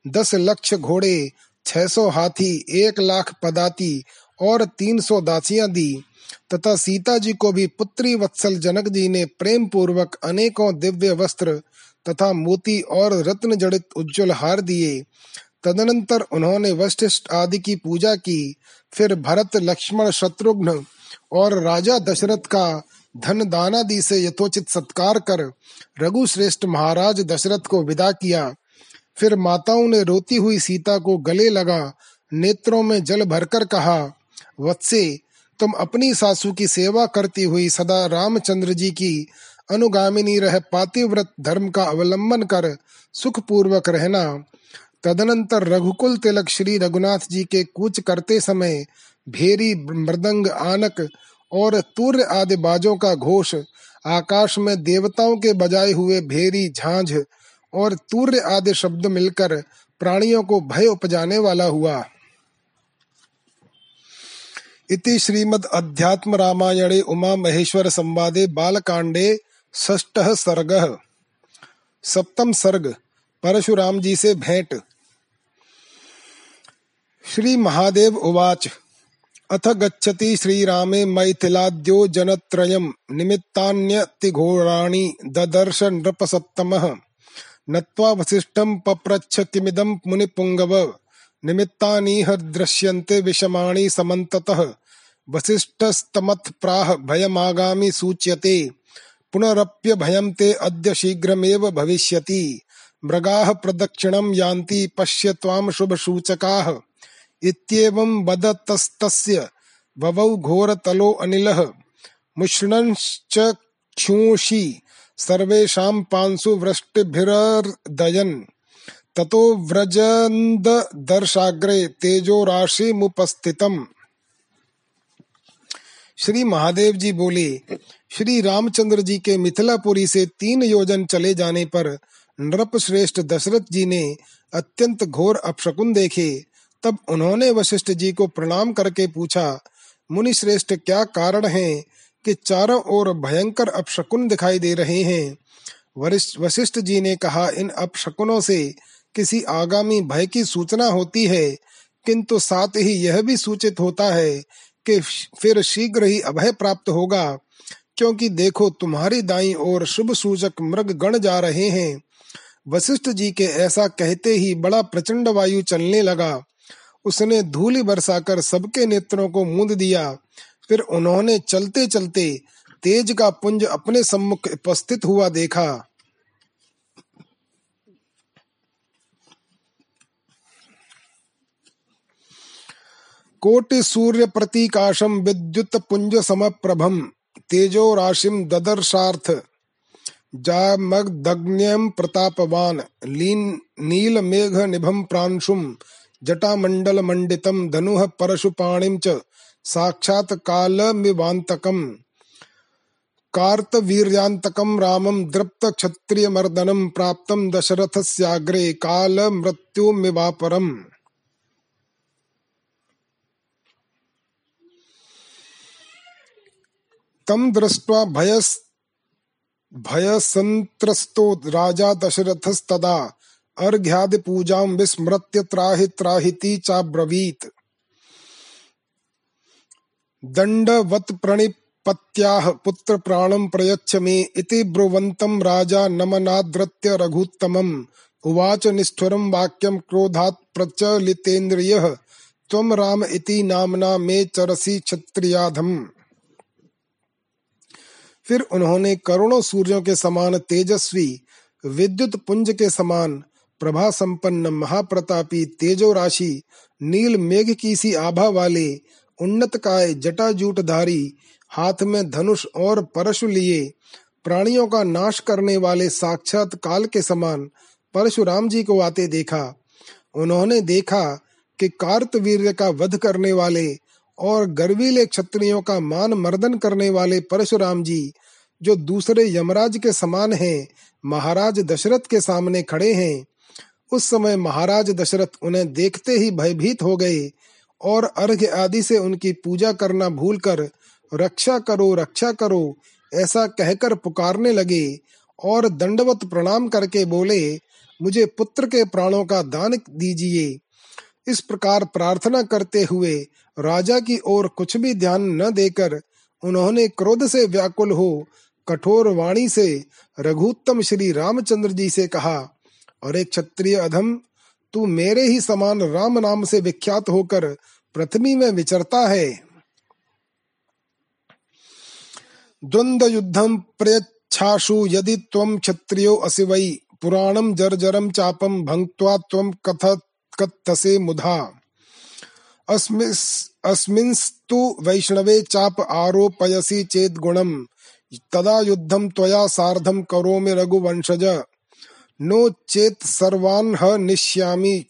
दस लक्ष घोड़े, छह सौ हाथी, एक लाख पदाती और तीन सौ दासियाँ दी। तथा सीता जी को भी पुत्री वत्सल जनक जी ने प्रेम पूर्वक अनेकों दिव्य वस्त्र तथा मोती और रत्न जड़ित उज्जवल हार दिए। तदनंतर उन्होंने वशिष्ठ आदि की पूजा की। फिर भरत, लक्ष्मण, शत्रुघ्न और राजा दशरथ का धन दानादि से यथोचित सत्कार कर रघु श्रेष्ठ महाराज दशरथ को विदा किया। फिर माताओं ने रोती हुई सीता को गले लगा, नेत्रों में जल भरकर कहा, वत्से, तुम अपनी सासू की सेवा करती हुई सदा रामचंद्र जी की अनुगामिनी रह पातिव्रत धर्म का अवलंबन कर सुख पूर्वक रहना। तदनंतर रघुकुल तिलक श्री रघुनाथ जी के कूच करते समय भेरी मृदंग आनक और तूर्य आदि बाजों का घोष, आकाश में देवताओं के बजाए हुए भेरी झांझ और तूर्य आदि शब्द मिलकर प्राणियों को भय उपजाने वाला हुआ। इति श्रीमद् अध्यात्म रामायणे उमा महेश्वर संवादे बालकांडे षष्ठः सर्गः। सप्तम सर्ग, परशुराम जी से भेंट। श्री महादेव उवाच। अथ गच्छति श्रीरामे मैथिलाद्यो जनत्रयम्। निमित्तान्यतिघोराणि ददर्श नृपसप्तमः। नत्वा वसिष्ठं पप्रच्छ किमिदं मुनिपुङ्गव। निमित्तानीह दृश्यन्ते विषमाणि समन्ततः। वसिष्ठस्तमत् प्राह भयमागामि सूच्यते। पुनरप्यभयं ते अद्य शीघ्रमेव भविष्यति। मृगाः प्रदक्षिणं यान्ति पश्य त्वां शुभसूचकाः। इत्येवं वदतस्तस्य ववौ घोरतलो अनिलः। मुष्णश्च क्षूषि, सर्वेषां पांसु वृष्टिभिरर्दयन्। ततो व्रजन्द दर्शाग्रे तेजो राशि मुपस्थितम श्री महादेव जी बोले, श्री रामचंद्र जी के मिथिलापुरी से तीन योजन चले जाने पर नृप श्रेष्ठ दशरथ जी ने अत्यंत घोर अपशकुन देखे। तब उन्होंने वशिष्ठ जी को प्रणाम करके पूछा मुनि श्रेष्ठ क्या कारण है कि चारों ओर भयंकर अपशकुन दिखाई दे रहे हैं? वशिष्ठ जी ने कहा, इन अपशकुनों से किसी आगामी भय की सूचना होती है, किंतु साथ ही यह भी सूचित होता है कि फिर शीघ्र ही अभय प्राप्त होगा, क्योंकि देखो तुम्हारी दाई ओर शुभ सूचक मृग गण जा रहे हैं। वशिष्ठ जी के ऐसा कहते ही बड़ा प्रचंड वायु चलने लगा। उसने धूलि बरसाकर सबके नेत्रों को मूंद दिया। फिर उन्होंने चलते चलते तेज का पुंज अपने सम्मुख उपस्थित हुआ देखा। कोटि सूर्य प्रतीकाशम विद्युत पुंज सम प्रभम तेजो राशिम ददर्शार्थ। जामग्दग्न्यम प्रतापवान। लीन नील मेघ निभम प्रांशुम जटामंडल मंडितम धनुः परशुपाणिम च साक्षात कालमिवांतकम कार्तवीर्यान्तकं रामं दृप्त क्षत्रिय मर्दनम प्राप्तम दशरथस्याग्रे काल मृत्युमिवापरम् तम दृष्ट्वा भयस भयसंत्रस्तो राजा दशरथस्तदा अर्घ्यादि पूजां विस्मृत्य त्राहि त्राहिति चाब्रवीत्। दण्डवत् पुत्र प्राणं प्रयच्छ मे इति ब्रुवन्तं राजा नमनाद्रत्य रघुत्तमम्। उवाच निष्ठुरं वाक्यं क्रोधात् प्रचलितेन्द्रियः। त्वं राम इति नामना मे चरसि क्षत्रियाधम्। फिर उन्होंने करोड़ों सूर्यों के समान तेजस्वी, विद्युत पुंज के समान प्रभा संपन्न महाप्रतापी तेजो राशि नील मेघ की सी आभा वाले, उन्नत काय जटाजूटधारी, हाथ में धनुष और परशु लिए, प्राणियों का नाश करने वाले साक्षात काल के समान परशुराम जी को आते देखा। उन्होंने देखा कि कार्तवीर्य का वध करने वाले और गर्वीले क्षत्रियों का मान मर्दन करने वाले परशुराम जी, जो दूसरे यमराज के समान हैं, महाराज दशरथ के सामने खड़े हैं उस समय महाराज दशरथ उन्हें देखते ही भयभीत हो गए और अर्घ्य आदि से उनकी पूजा करना भूलकर, रक्षा करो रक्षा करो, ऐसा कहकर पुकारने लगे और दंडवत प्रणाम करके बोले, मुझे पुत्र के प्राणों का दान दीजिए। इस प्रकार प्रार्थना करते हुए राजा की ओर कुछ भी ध्यान न देकर उन्होंने क्रोध से व्याकुल हो कठोर वाणी से रघुत्तम श्री रामचंद्र जी से कहा अरे क्षत्रिय अधम, तू मेरे ही समान राम नाम से विख्यात होकर पृथ्वी में विचरता है। द्वंद्व युद्धम प्रयच्छाशु यदि तम क्षत्रियो असि वै पुराणम जर्जरम चापम भंक्त्वा त्वम कथ कत्तसे मुधा। अस्मिंस्तु वैष्णवे चाप आरोपयसि चेत गुणम तदा युद्धम त्वया सार्धम करोमि रघुवंशज। नो चेत सर्वान् ह निश्यामि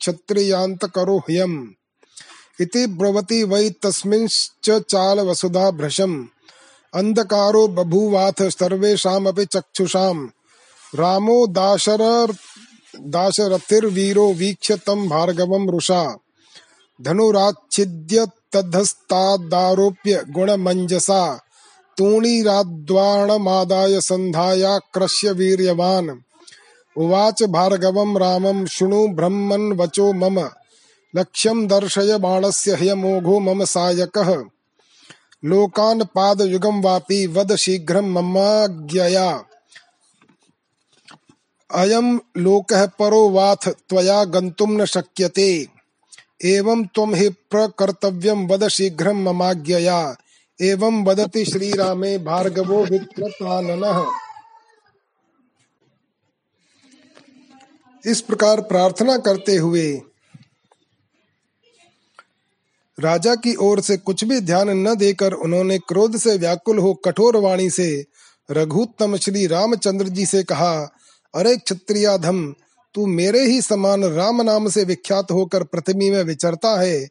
इति ब्रवति वै तस्मिंश्च चाल वसुधा भृशम अंधकारो बभूवाथ सर्वेषामपि चक्षुषाम। रामो दाशर, दाशरथिर्वीरो वीक्ष्य तम भार्गवम रुषा धनुराच्छिद्य तद्धस्तादारोप्य गुणमञ्जसा। तूणीराद्वाणमादाय सन्धायाक्रश्य वीर्यवान्। उवाच भार्गवं रामं, शृणु ब्रह्मन् वचो मम। लक्ष्यं दर्शय बाणस्य ह्यमोघो मम सायकः। लोकान् पादयुगं वापि वद शीघ्रं ममाज्ञया। अयं लोकः परो वाथ त्वया गन्तुं न शक्यते। एवं त्वं हि प्रकर्तव्यं वद शीघ्रं ममाज्ञया। एवं वदति श्रीरामे भार्गवो विक्रताननः इस प्रकार प्रार्थना करते हुए राजा की ओर से कुछ भी ध्यान न देकर उन्होंने क्रोध से व्याकुल हो कठोर वाणी से रघुत्तम श्री रामचंद्र जी से कहा, अरे क्षत्रियाधम, तू मेरे ही समान राम नाम से विख्यात होकर पृथ्वी में विचरता है,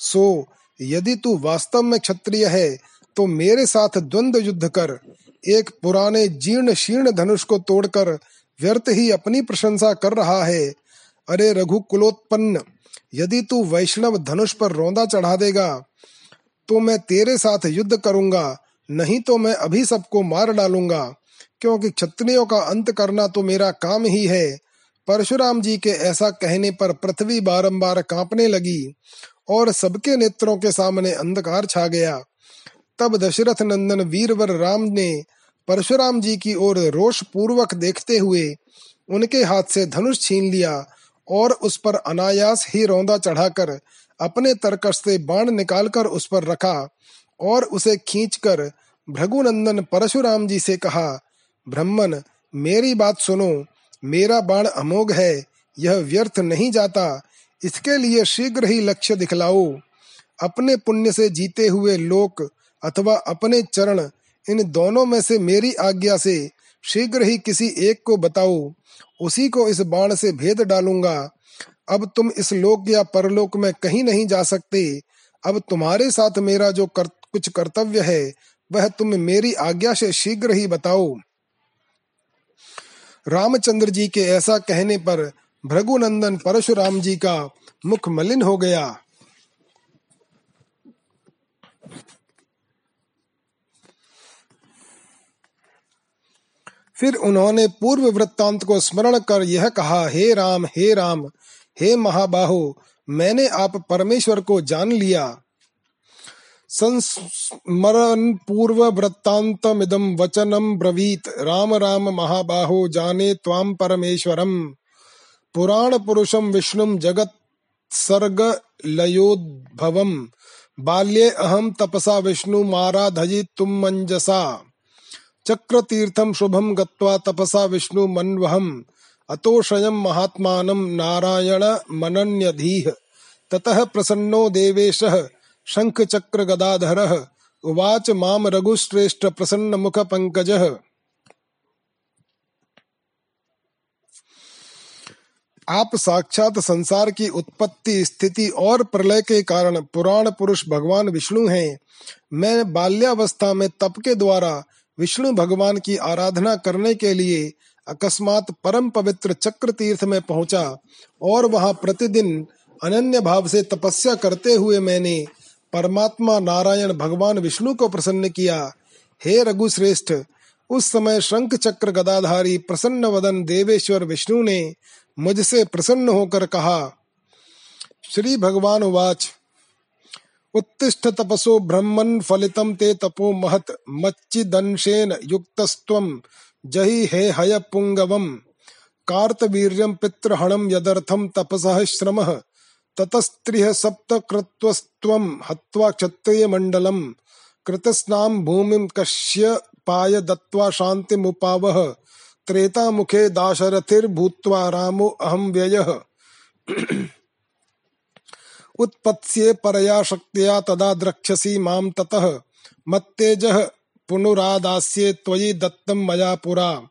सो यदि तू वास्तव में क्षत्रिय है तो मेरे साथ द्वंद्व युद्ध कर, एक पुराने जीर्ण शीर्ण धनुष को तोड़कर व्यर्थ ही अपनी प्रशंसा कर रहा है। अरे रघुकुलोत्पन्न, यदि तू वैष्णव धनुष पर रौंदा चढ़ा देगा तो मैं तेरे साथ युद्ध करूँगा, नहीं तो मैं अभी सबको मार डालूँगा, क्योंकि क्षत्रियों का अंत करना तो मेरा काम ही है। परशुराम जी के ऐसा कहने पर पृथ्वी बारंबार कांपने लगी, और सबके नेत्रों के सामने अंधकार छा गया। तब दशरथ नंदन वीरवर राम ने परशुराम जी की ओर रोष पूर्वक देखते हुए उनके हाथ से धनुष छीन लिया और उस पर अनायास ही रौंदा चढ़ाकर अपने तरकश से बाण निकालकर उस पर रखा और उसे खींचकर भृगुनंदन परशुराम जी से कहा, ब्रह्मन, मेरी बात सुनो। मेरा बाण अमोघ है, यह व्यर्थ नहीं जाता। इसके लिए शीघ्र ही लक्ष्य दिखलाओ। अपने पुण्य से जीते हुए लोक अथवा अपने चरण इन दोनों में से मेरी आज्ञा से शीघ्र ही किसी एक को बताओ उसी को इस बाण से भेद डालूँगा। अब तुम इस लोक या परलोक में कहीं नहीं जा सकते। अब तुम्हारे साथ मेरा जो कर, कुछ कर्तव्य है वह तुम मेरी आज्ञा से शीघ्र ही बताओ। रामचंद्र जी के ऐसा कहने पर भृगुनंदन परशुराम जी का मुख मलिन हो गया। फिर उन्होंने पूर्व वृत्तांत को स्मरण कर यह कहा, हे राम हे राम, हे महाबाहो, मैंने आप परमेश्वर को जान लिया। संस्मरण पूर्व वृत्तांतमिदम वचनम ब्रवीत। राम राम, महाबाहो, जाने त्वाम परमेश्वरम। पुराण पुरुषम विष्णुम जगत सर्ग लयोद्भवम बाल्ये अहम तपसा विष्णु माराधयि तुम मंजसा चक्रतीर्थम शुभम गत्वा तपसा विष्णु मनवहम अतोषयम महात्मानं नारायण मनन्यधीः ततः प्रसन्नो देवेशः गदाधरः उवाच माम रघुश्रेष्ठ प्रसन्न मुख पंकजः आप साक्षात संसार की उत्पत्ति, स्थिति और प्रलय के कारण पुराण पुरुष भगवान विष्णु हैं। मैं बाल्यावस्था में तप के द्वारा विष्णु भगवान की आराधना करने के लिए अकस्मात परम पवित्र चक्र तीर्थ में पहुँचा और वहाँ प्रतिदिन अनन्य भाव से तपस्या करते हुए मैंने परमात्मा नारायण भगवान विष्णु को प्रसन्न किया। हे रघु श्रेष्ठ उस समय शंख चक्र गदाधारी प्रसन्न वदन देवेश्वर विष्णु ने मुझसे प्रसन्न होकर कहा, श्री भगवान वाच उत्तिष्ठ तपसो ब्रह्मन् फलितं ते तपो महत्, मच्चिदंशेन युक्तस्त्वं। जहि हे हय पुङ्गवम् कार्तवीर्यं पितृहणं यदर्थं तपसः श्रमः। ततस्त्रिः सप्तकृत्वस्त्वं हत्वा क्षत्रियमण्डलम्। कृतस्नां भूमिं कश्यपाय दत्त्वा शान्तिमुपावह। त्रेतामुखे दाशरथिर्भूत्वा रामो अहं व्ययः। उत्पत्स्ये परया शक्तिया तदा द्रक्ष्यसि माँ ततः। मत्तेजः पुनरादास्ये त्वयि दत्तं मया पुरा।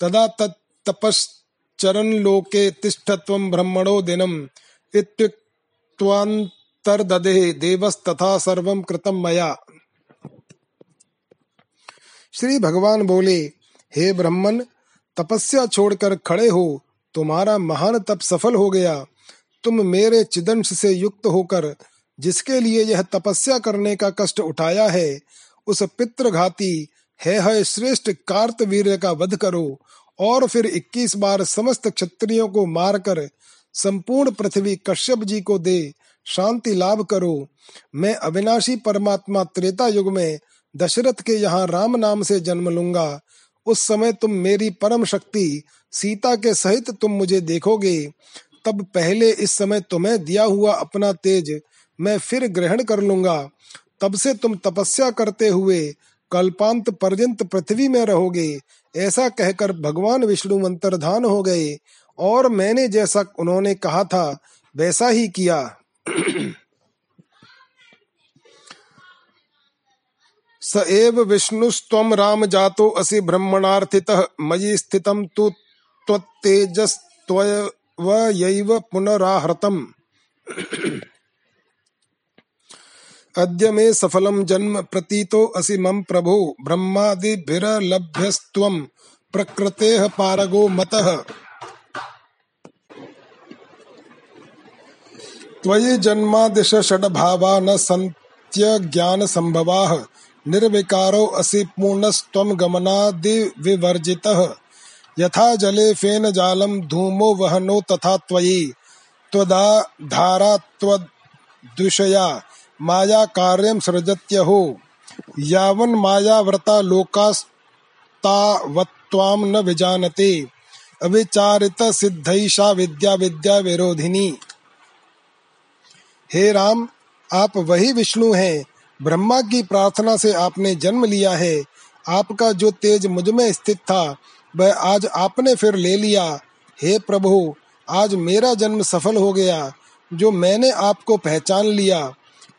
तदा तत्तपश्चरन् लोके तिष्ठ त्वं ब्रह्मणो दिनम्। देवस्तथा सर्वं कृतं मया। श्री भगवान बोले, हे ब्रह्मन, तपस्या छोड़कर खड़े हो, तुम्हारा महान तप सफल हो गया। तुम मेरे चिदंश से युक्त होकर, जिसके लिए यह तपस्या करने का कष्ट उठाया है, उस पितृघाती, है है श्रेष्ठ कार्तवीर्य का वध करो, और फिर 21 बार समस्त क्षत्रियों को मारकर, संपूर्ण पृथ्वी कश्यप जी को दे, शांति लाभ करो। मैं अविनाशी परमात्मा त्रेता युग में दशरथ के यहाँ राम नाम से जन्म लूँगा। उस समय तुम मेरी परम शक्ति, सीता के सहित तुम मुझे देखोगे। तब पहले इस समय तुम्हें दिया हुआ अपना तेज मैं फिर ग्रहण कर लूँगा। तब से तुम तपस्या करते हुए कल्पांत पर्यंत पृथ्वी में रहोगे। ऐसा कहकर भगवान विष्णु मंत्रधान हो गए और मैंने जैसा उन्होंने कहा था, वैसा ही किया। स एव विष्णुस्त्वं राम जातो असि ब्रह्मणार्थितः मयि स्थितं तु त्वत्तेजस्त्वयैव पुनराहृतम्। अद्य मे सफलं जन्म प्रतीतो असि मम प्रभो ब्रह्मादिभिरलभ्यस्त्वं प्रकृतेः पारगो मतः। त्वयि जन्मादिश षड्भावा न सन्त्यज्ञानसम्भवाः, निर्विकारो असि पूर्णस्त्वं गमनादिविवर्जितः। यथा जले फेन जालम धूमो वहनो तथा त्वयि। त्वदा धारा त्वद्विषया माया कार्यम सृजत्य हो यावन मायाव्रता लोकास्तावत्वाम न विजानते। अविचारित सिद्धैषा विद्या विद्या विरोधिनी। हे राम, आप वही विष्णु हैं। ब्रह्मा की प्रार्थना से आपने जन्म लिया है। आपका जो तेज मुझमें स्थित था वह आज आपने फिर ले लिया। हे प्रभु, आज मेरा जन्म सफल हो गया, जो मैंने आपको पहचान लिया।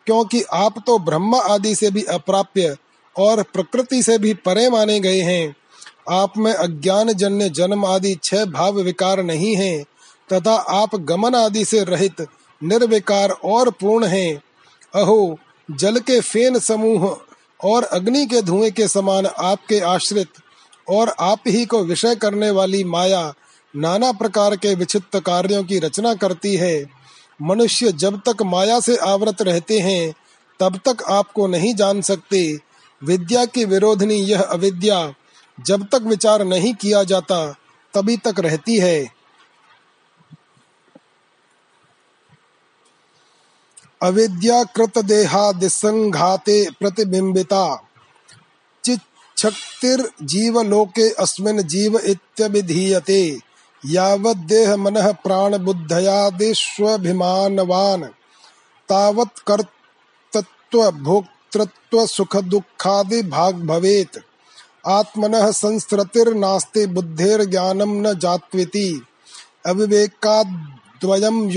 क्योंकि आप तो ब्रह्मा आदि से भी अप्राप्य और प्रकृति से भी परे माने गए हैं। आप में अज्ञान जन्य जन्म आदि छह भाव विकार नहीं हैं, तथा आप गमन आदि से रहित निर्विकार और पूर्ण हैं। अहो, जल के फेन समूह और अग्नि के धुएँ के समान आपके आश्रित और आप ही को विषय करने वाली माया नाना प्रकार के विचित्र कार्यों की रचना करती है। मनुष्य जब तक माया से आवृत रहते हैं, तब तक आपको नहीं जान सकते। विद्या की विरोधनी यह अविद्या जब तक विचार नहीं किया जाता, तभी तक रहती है। अविद्याकृत देहादिसंघाते प्रतिबिंबिता। चिच्छक्तिर्जीवलोके अस्मिन् जीव इत्यभिधीयते। यावद्देह मनः प्राण बुद्धयादिष्वभिमानवान् तावत् कर्तृत्व भोक्तृत्व सुख दुखादि भाग भवेत् आत्मनः संस्कृतिर्नास्ति बुद्धेर्ज्ञानं न जात्विति। अविवेकाद्वयं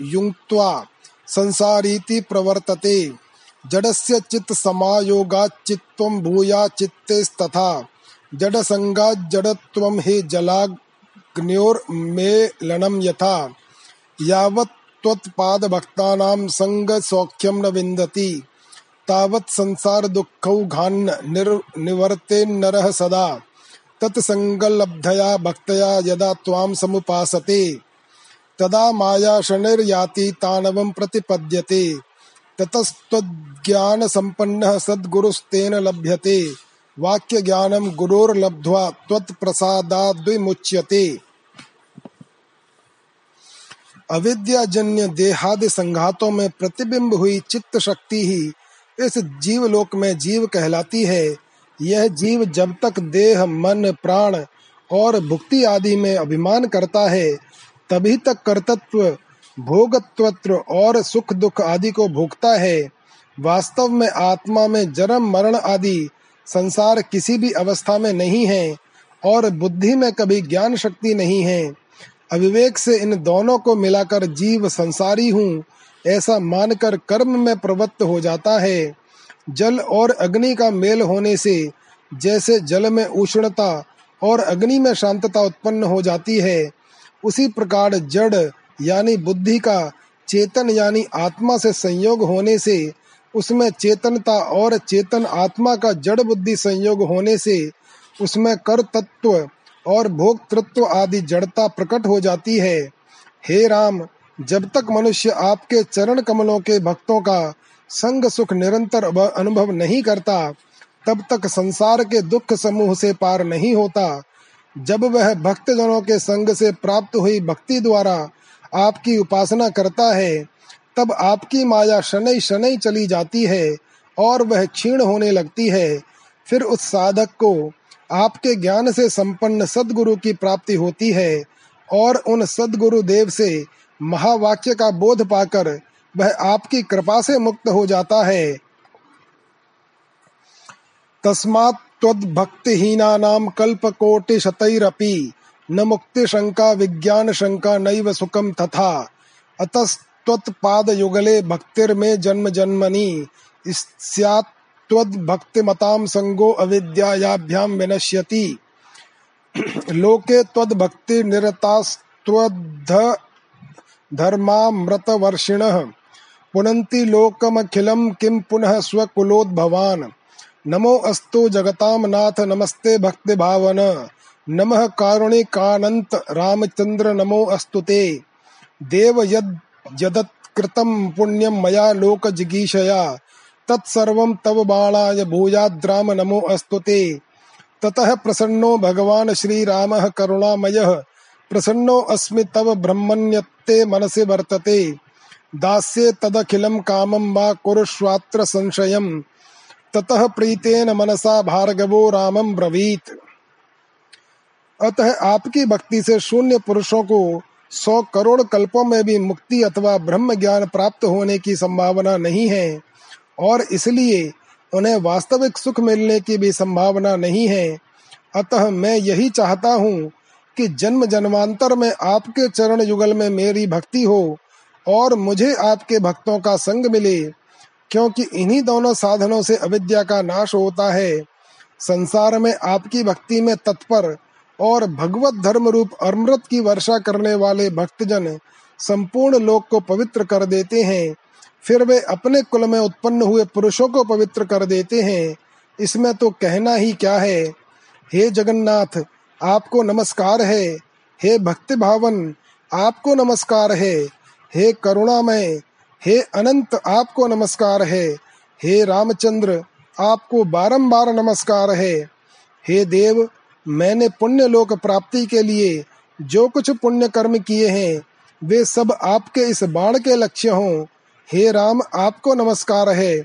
युक्त्वा संसारीति प्रवर्तते। जडस्य चित्त समायोगाच्चित्त्वं भूया चित्तेस्तथा। जड संगा संगाज्जडत्वं हि जलाग्न्योर्मेलनं यथा। यावत् त्वत्पादभक्तानां सङ्गसौख्यं न विन्दति। तावत् संसार दुःखौ घान्न निर निवर्तेन्नरः सदा। तत्सङ्गलब्धया भक्तया यदा त्वां समुपासते। तदा माया शनिर्याति तानवं प्रतिपद्यते। ततस्त्वज्ञान संपन्न सद्गुरुस्तेन लभ्यते। वाक्य ज्ञानम गुरोर्लब्ध्वा त्वत्प्रसादाद्विमुच्यते। अविद्याजन्य देहादि संघातों में प्रतिबिंब हुई चित्त शक्ति ही इस जीवलोक में जीव कहलाती है। यह जीव जब तक देह, मन, प्राण और भुक्ति आदि में अभिमान करता है, तभी तक कर्तत्व भोगत्व और सुख दुख आदि को भोगता है। वास्तव में आत्मा में जन्म, मरण आदि संसार किसी भी अवस्था में नहीं है और बुद्धि में कभी ज्ञान शक्ति नहीं है। अविवेक से इन दोनों को मिलाकर जीव संसारी हूँ, ऐसा मानकर कर्म में प्रवृत्त हो जाता है। जल और अग्नि का मेल होने से जैसे जल में उष्णता और अग्नि में शांतता उत्पन्न हो जाती है, उसी प्रकार जड़ यानी बुद्धि का चेतन यानी आत्मा से संयोग होने से, उसमें चेतनता और चेतन आत्मा का जड़ बुद्धि संयोग होने से, उसमें कर तत्व और भोक्तृत्व आदि जड़ता प्रकट हो जाती है। हे राम, जब तक मनुष्य आपके चरण कमलों के भक्तों का संग सुख निरंतर अनुभव नहीं करता, तब तक संसार के दुख समूह से पार नहीं होता। जब वह भक्त जनों के संग से प्राप्त हुई भक्ति द्वारा आपकी उपासना करता है, तब आपकी माया शनै शनै चली जाती है और वह क्षीण होने लगती है। फिर उस साधक को आपके ज्ञान से संपन्न सदगुरु की प्राप्ति होती है और उन सदगुरु देव से महावाक्य का बोध पाकर वह आपकी कृपा से मुक्त हो जाता है। तस्मात् त्वद्भक्तिहीनानां कल्पकोटिशतैरपि न मुक्ति शंका, विज्ञान शंका नैव सुखम तथा। अतस्त्वत्पादयुगले भक्तिर्मे जन्म जन्मनि। स्यात् त्वद्भक्तिमतां संगो अविद्यायाभ्यां विनश्यति। लोके त्वद्भक्तिनिरतास्त्वद्ध धर्मामृतवर्षिणः पुनन्ति किं पुनः स्वकुलोद्भवान्। नमो अस्तु जगतां नाथ, नमस्ते भक्ति भावन नमः कारुणिकानंत रामचंद्र नमो अस्तु ते। देव यद यदत्कृतं पुण्यं मया लोक जिगीषया तत्सर्वं तव बाणाय भूयाद्राम नमो अस्तु ते। ततः प्रसन्नो भगवान् श्रीरामः करुणामयः, प्रसन्नो अस्मि तव ब्रह्मण्यत्ते मनसि वर्तते। दास्ये तदखिलं कामं वा कुरुष्वात्र संशयम्। ततः प्रीतेन मनसा भार्गवो रामं ब्रवीत। अतः आपकी भक्ति से शून्य पुरुषों को सौ करोड़ कल्पों में भी मुक्ति अथवा ब्रह्म ज्ञान प्राप्त होने की संभावना नहीं है, और इसलिए उन्हें वास्तविक सुख मिलने की भी संभावना नहीं है। अतः मैं यही चाहता हूँ कि जन्म जन्मांतर में आपके चरण युगल में मेरी भक्ति हो और मुझे आपके भक्तों का संग मिले, क्योंकि इन्हीं दोनों साधनों से अविद्या का नाश होता है। संसार में आपकी भक्ति में तत्पर और भगवत धर्म रूप अमृत की वर्षा करने वाले भक्तजन संपूर्ण लोक को पवित्र कर देते हैं। फिर वे अपने कुल में उत्पन्न हुए पुरुषों को पवित्र कर देते हैं। इसमें तो कहना ही क्या है? हे जगन्नाथ, आपको नमस्कार है। हे भक्ति भावन आपको नमस्कार है। हे करुणामय, हे अनंत, आपको नमस्कार है। हे रामचंद्र, आपको बारंबार नमस्कार है। हे देव मैंने पुण्य लोक प्राप्ति के लिए जो कुछ पुण्य कर्म किए हैं, वे सब आपके इस बाण के लक्ष्य हों। हे राम, आपको नमस्कार है।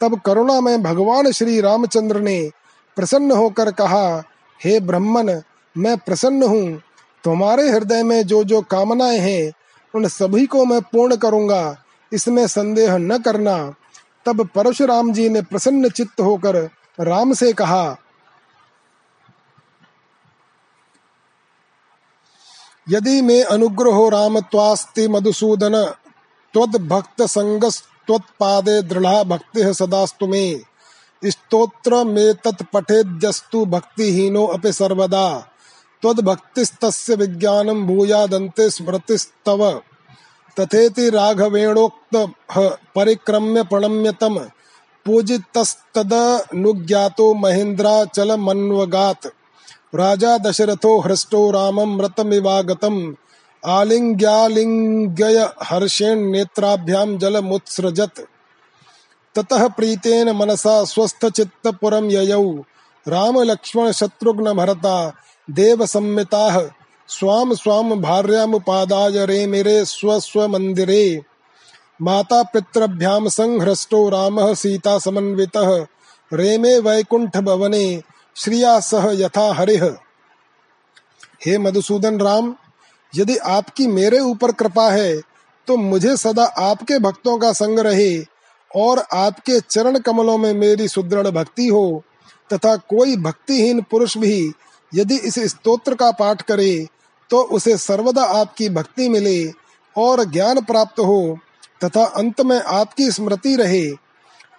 तब करुणा में भगवान श्री रामचंद्र ने प्रसन्न होकर कहा, हे ब्रह्मन, मैं प्रसन्न हूँ। तुम्हारे हृदय में जो जो कामनाएँ हैं, उन सभी को मैं पूर्ण करूँगा। इसमें संदेह न करना। तब परशुराम जी ने प्रसन्न चित्त होकर राम से कहा यदि मे अनुग्रहो राम त्वास्ति मधुसूदन, त्वद भक्त संगस्त्वत्पादे दृढ़ा भक्ति सदास्तु मे। स्तोत्र मे तत्पठेद्यस्तु भक्तिहीनो अपि सर्वदा। त्वद भक्तिस्तस्य विज्ञानम भूयादन्ते स्मृतिस्तव। तथेति राघवेणोक्त परिक्रम्य प्रणम्य तम पूजितस्तदनुज्ञातो महेन्द्राचलमन्वगात्। राजा दशरथो हृष्टो रामं रतमिवागतम् आलिङ्ग्यालिङ्ग्य हर्षेण नेत्राभ्यां जलमुत्सृजत्। ततः प्रीतेन मनसा स्वस्थचित्तपुरं ययौ। राम लक्ष्मण शत्रुघ्न भरता देव सम्मिताः स्वाम स्वाम भार्यामुपादाय रे मेरे स्व स्व मंदिरे माता पितृभ्याम संहृष्टो सीता समन्वितः रेमे वैकुंठ भवने श्रिया सह यथा हरिह हे मधुसूदन राम, यदि आपकी मेरे ऊपर कृपा है तो मुझे सदा आपके भक्तों का संग रहे और आपके चरण कमलों में मेरी सुदृढ़ भक्ति हो, तथा कोई भक्तिहीन पुरुष भी यदि इस स्तोत्र का पाठ करे तो उसे सर्वदा आपकी भक्ति मिले और ज्ञान प्राप्त हो, तथा अंत में आपकी स्मृति रहे।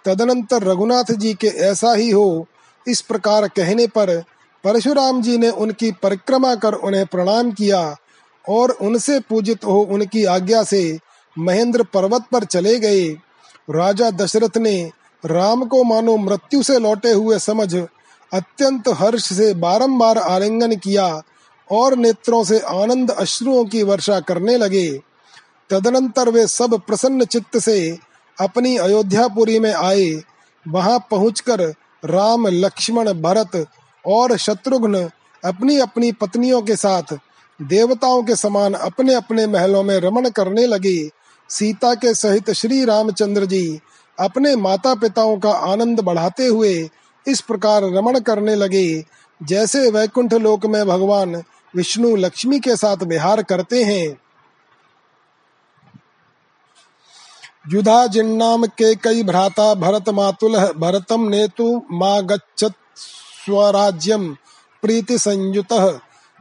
तदनंतर रघुनाथ जी के ऐसा ही हो इस प्रकार कहने पर परशुराम जी ने उनकी परिक्रमा कर उन्हें प्रणाम किया और उनसे पूजित हो उनकी आज्ञा से महेंद्र पर्वत पर चले गए। राजा दशरथ ने, राम को मानो मृत्यु से लौटे हुए समझ अत्यंत हर्ष से बारंबार आलिंगन किया और नेत्रों से आनंद अश्रुओं की वर्षा करने लगे। तदनंतर वे सब प्रसन्न चित्त से अपनी अयोध्यापुरी में आए। वहाँ पहुंचकर राम, लक्ष्मण, भरत और शत्रुघ्न अपनी अपनी पत्नियों के साथ देवताओं के समान अपने अपने महलों में रमण करने लगे। सीता के सहित श्री रामचंद्र जी अपने माता पिताओं का आनंद बढ़ाते हुए इस प्रकार रमण करने लगे। जैसे वैकुंठ लोक में भगवान विष्णु लक्ष्मी के साथ विहार करते हैं युधा जिन्नाम के कई भ्राता भरत मातुल, भरतम नेतु मा गच्छत स्वराज्यम प्रीति संयुत।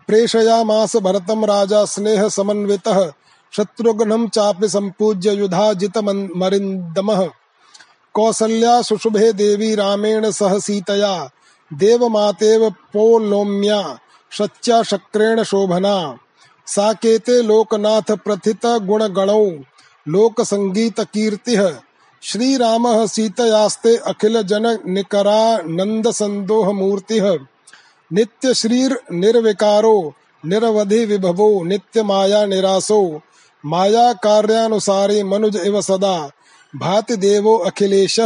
प्रेषयामास भरतम राजा स्नेह समन्वितः। शत्रुघ्नं चापि सम्पूज्य युधाजित मरिन्दमः। कौसल्या सुशुभे देवी रामेण सह सीतया। देवमातेव पोलोम्या, शच्या शक्रेण शोभना। साकेते लोकनाथ प्रथित गुणगणौ। लोक संगीत कीर्तिः श्रीरामः सीतयास्ते अखिल जन निकरा नंद संदोह मूर्तिः नित्य श्रीर निर्विकारो निरवधि विभवो नित्य माया निरासो। माया कार्यानुसारी मनुज इव सदा, भाति देवो अखिलेश।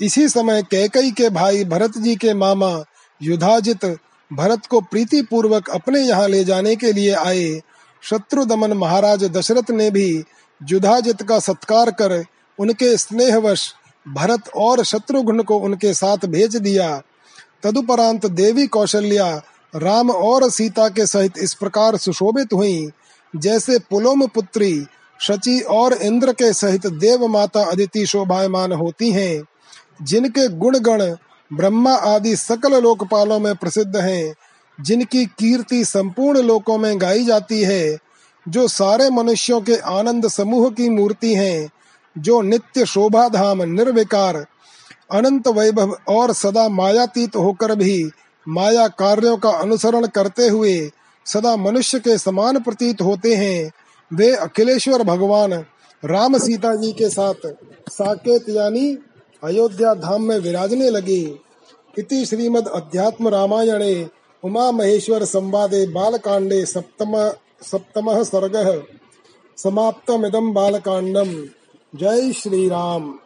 इसी समय कैकई के भाई भरत जी के मामा युधाजित भरत को प्रीति पूर्वक अपने यहाँ ले जाने के लिए आए। शत्रु दमन महाराज दशरथ ने भी युधाजित का सत्कार कर उनके स्नेहवश भरत और शत्रुघ्न को उनके साथ भेज दिया। तदुपरांत देवी कौशल्या राम और सीता के सहित इस प्रकार सुशोभित हुई, जैसे पुलोम पुत्री, शची और इंद्र के सहित देव माता अदिति शोभायमान होती हैं, जिनके गुण गण ब्रह्मा आदि सकल लोकपालों में प्रसिद्ध हैं। जिनकी कीर्ति संपूर्ण लोकों में गाई जाती है, जो सारे मनुष्यों के आनंद समूह की मूर्ति हैं, जो नित्य शोभा धाम निर्विकार, अनंत वैभव और सदा मायातीत होकर भी माया कार्यों का अनुसरण करते हुए सदा मनुष्य के समान प्रतीत होते हैं, वे अखिलेश्वर भगवान राम सीता जी के साथ साकेत यानी अयोध्या धाम में विराजने लगे। इति श्रीमद अध्यात्म रामायणे उमा महेश्वर संवादे बालकांडे सप्तम सर्ग सर्गः। समाप्तमिदं बालकांडम। जय श्री राम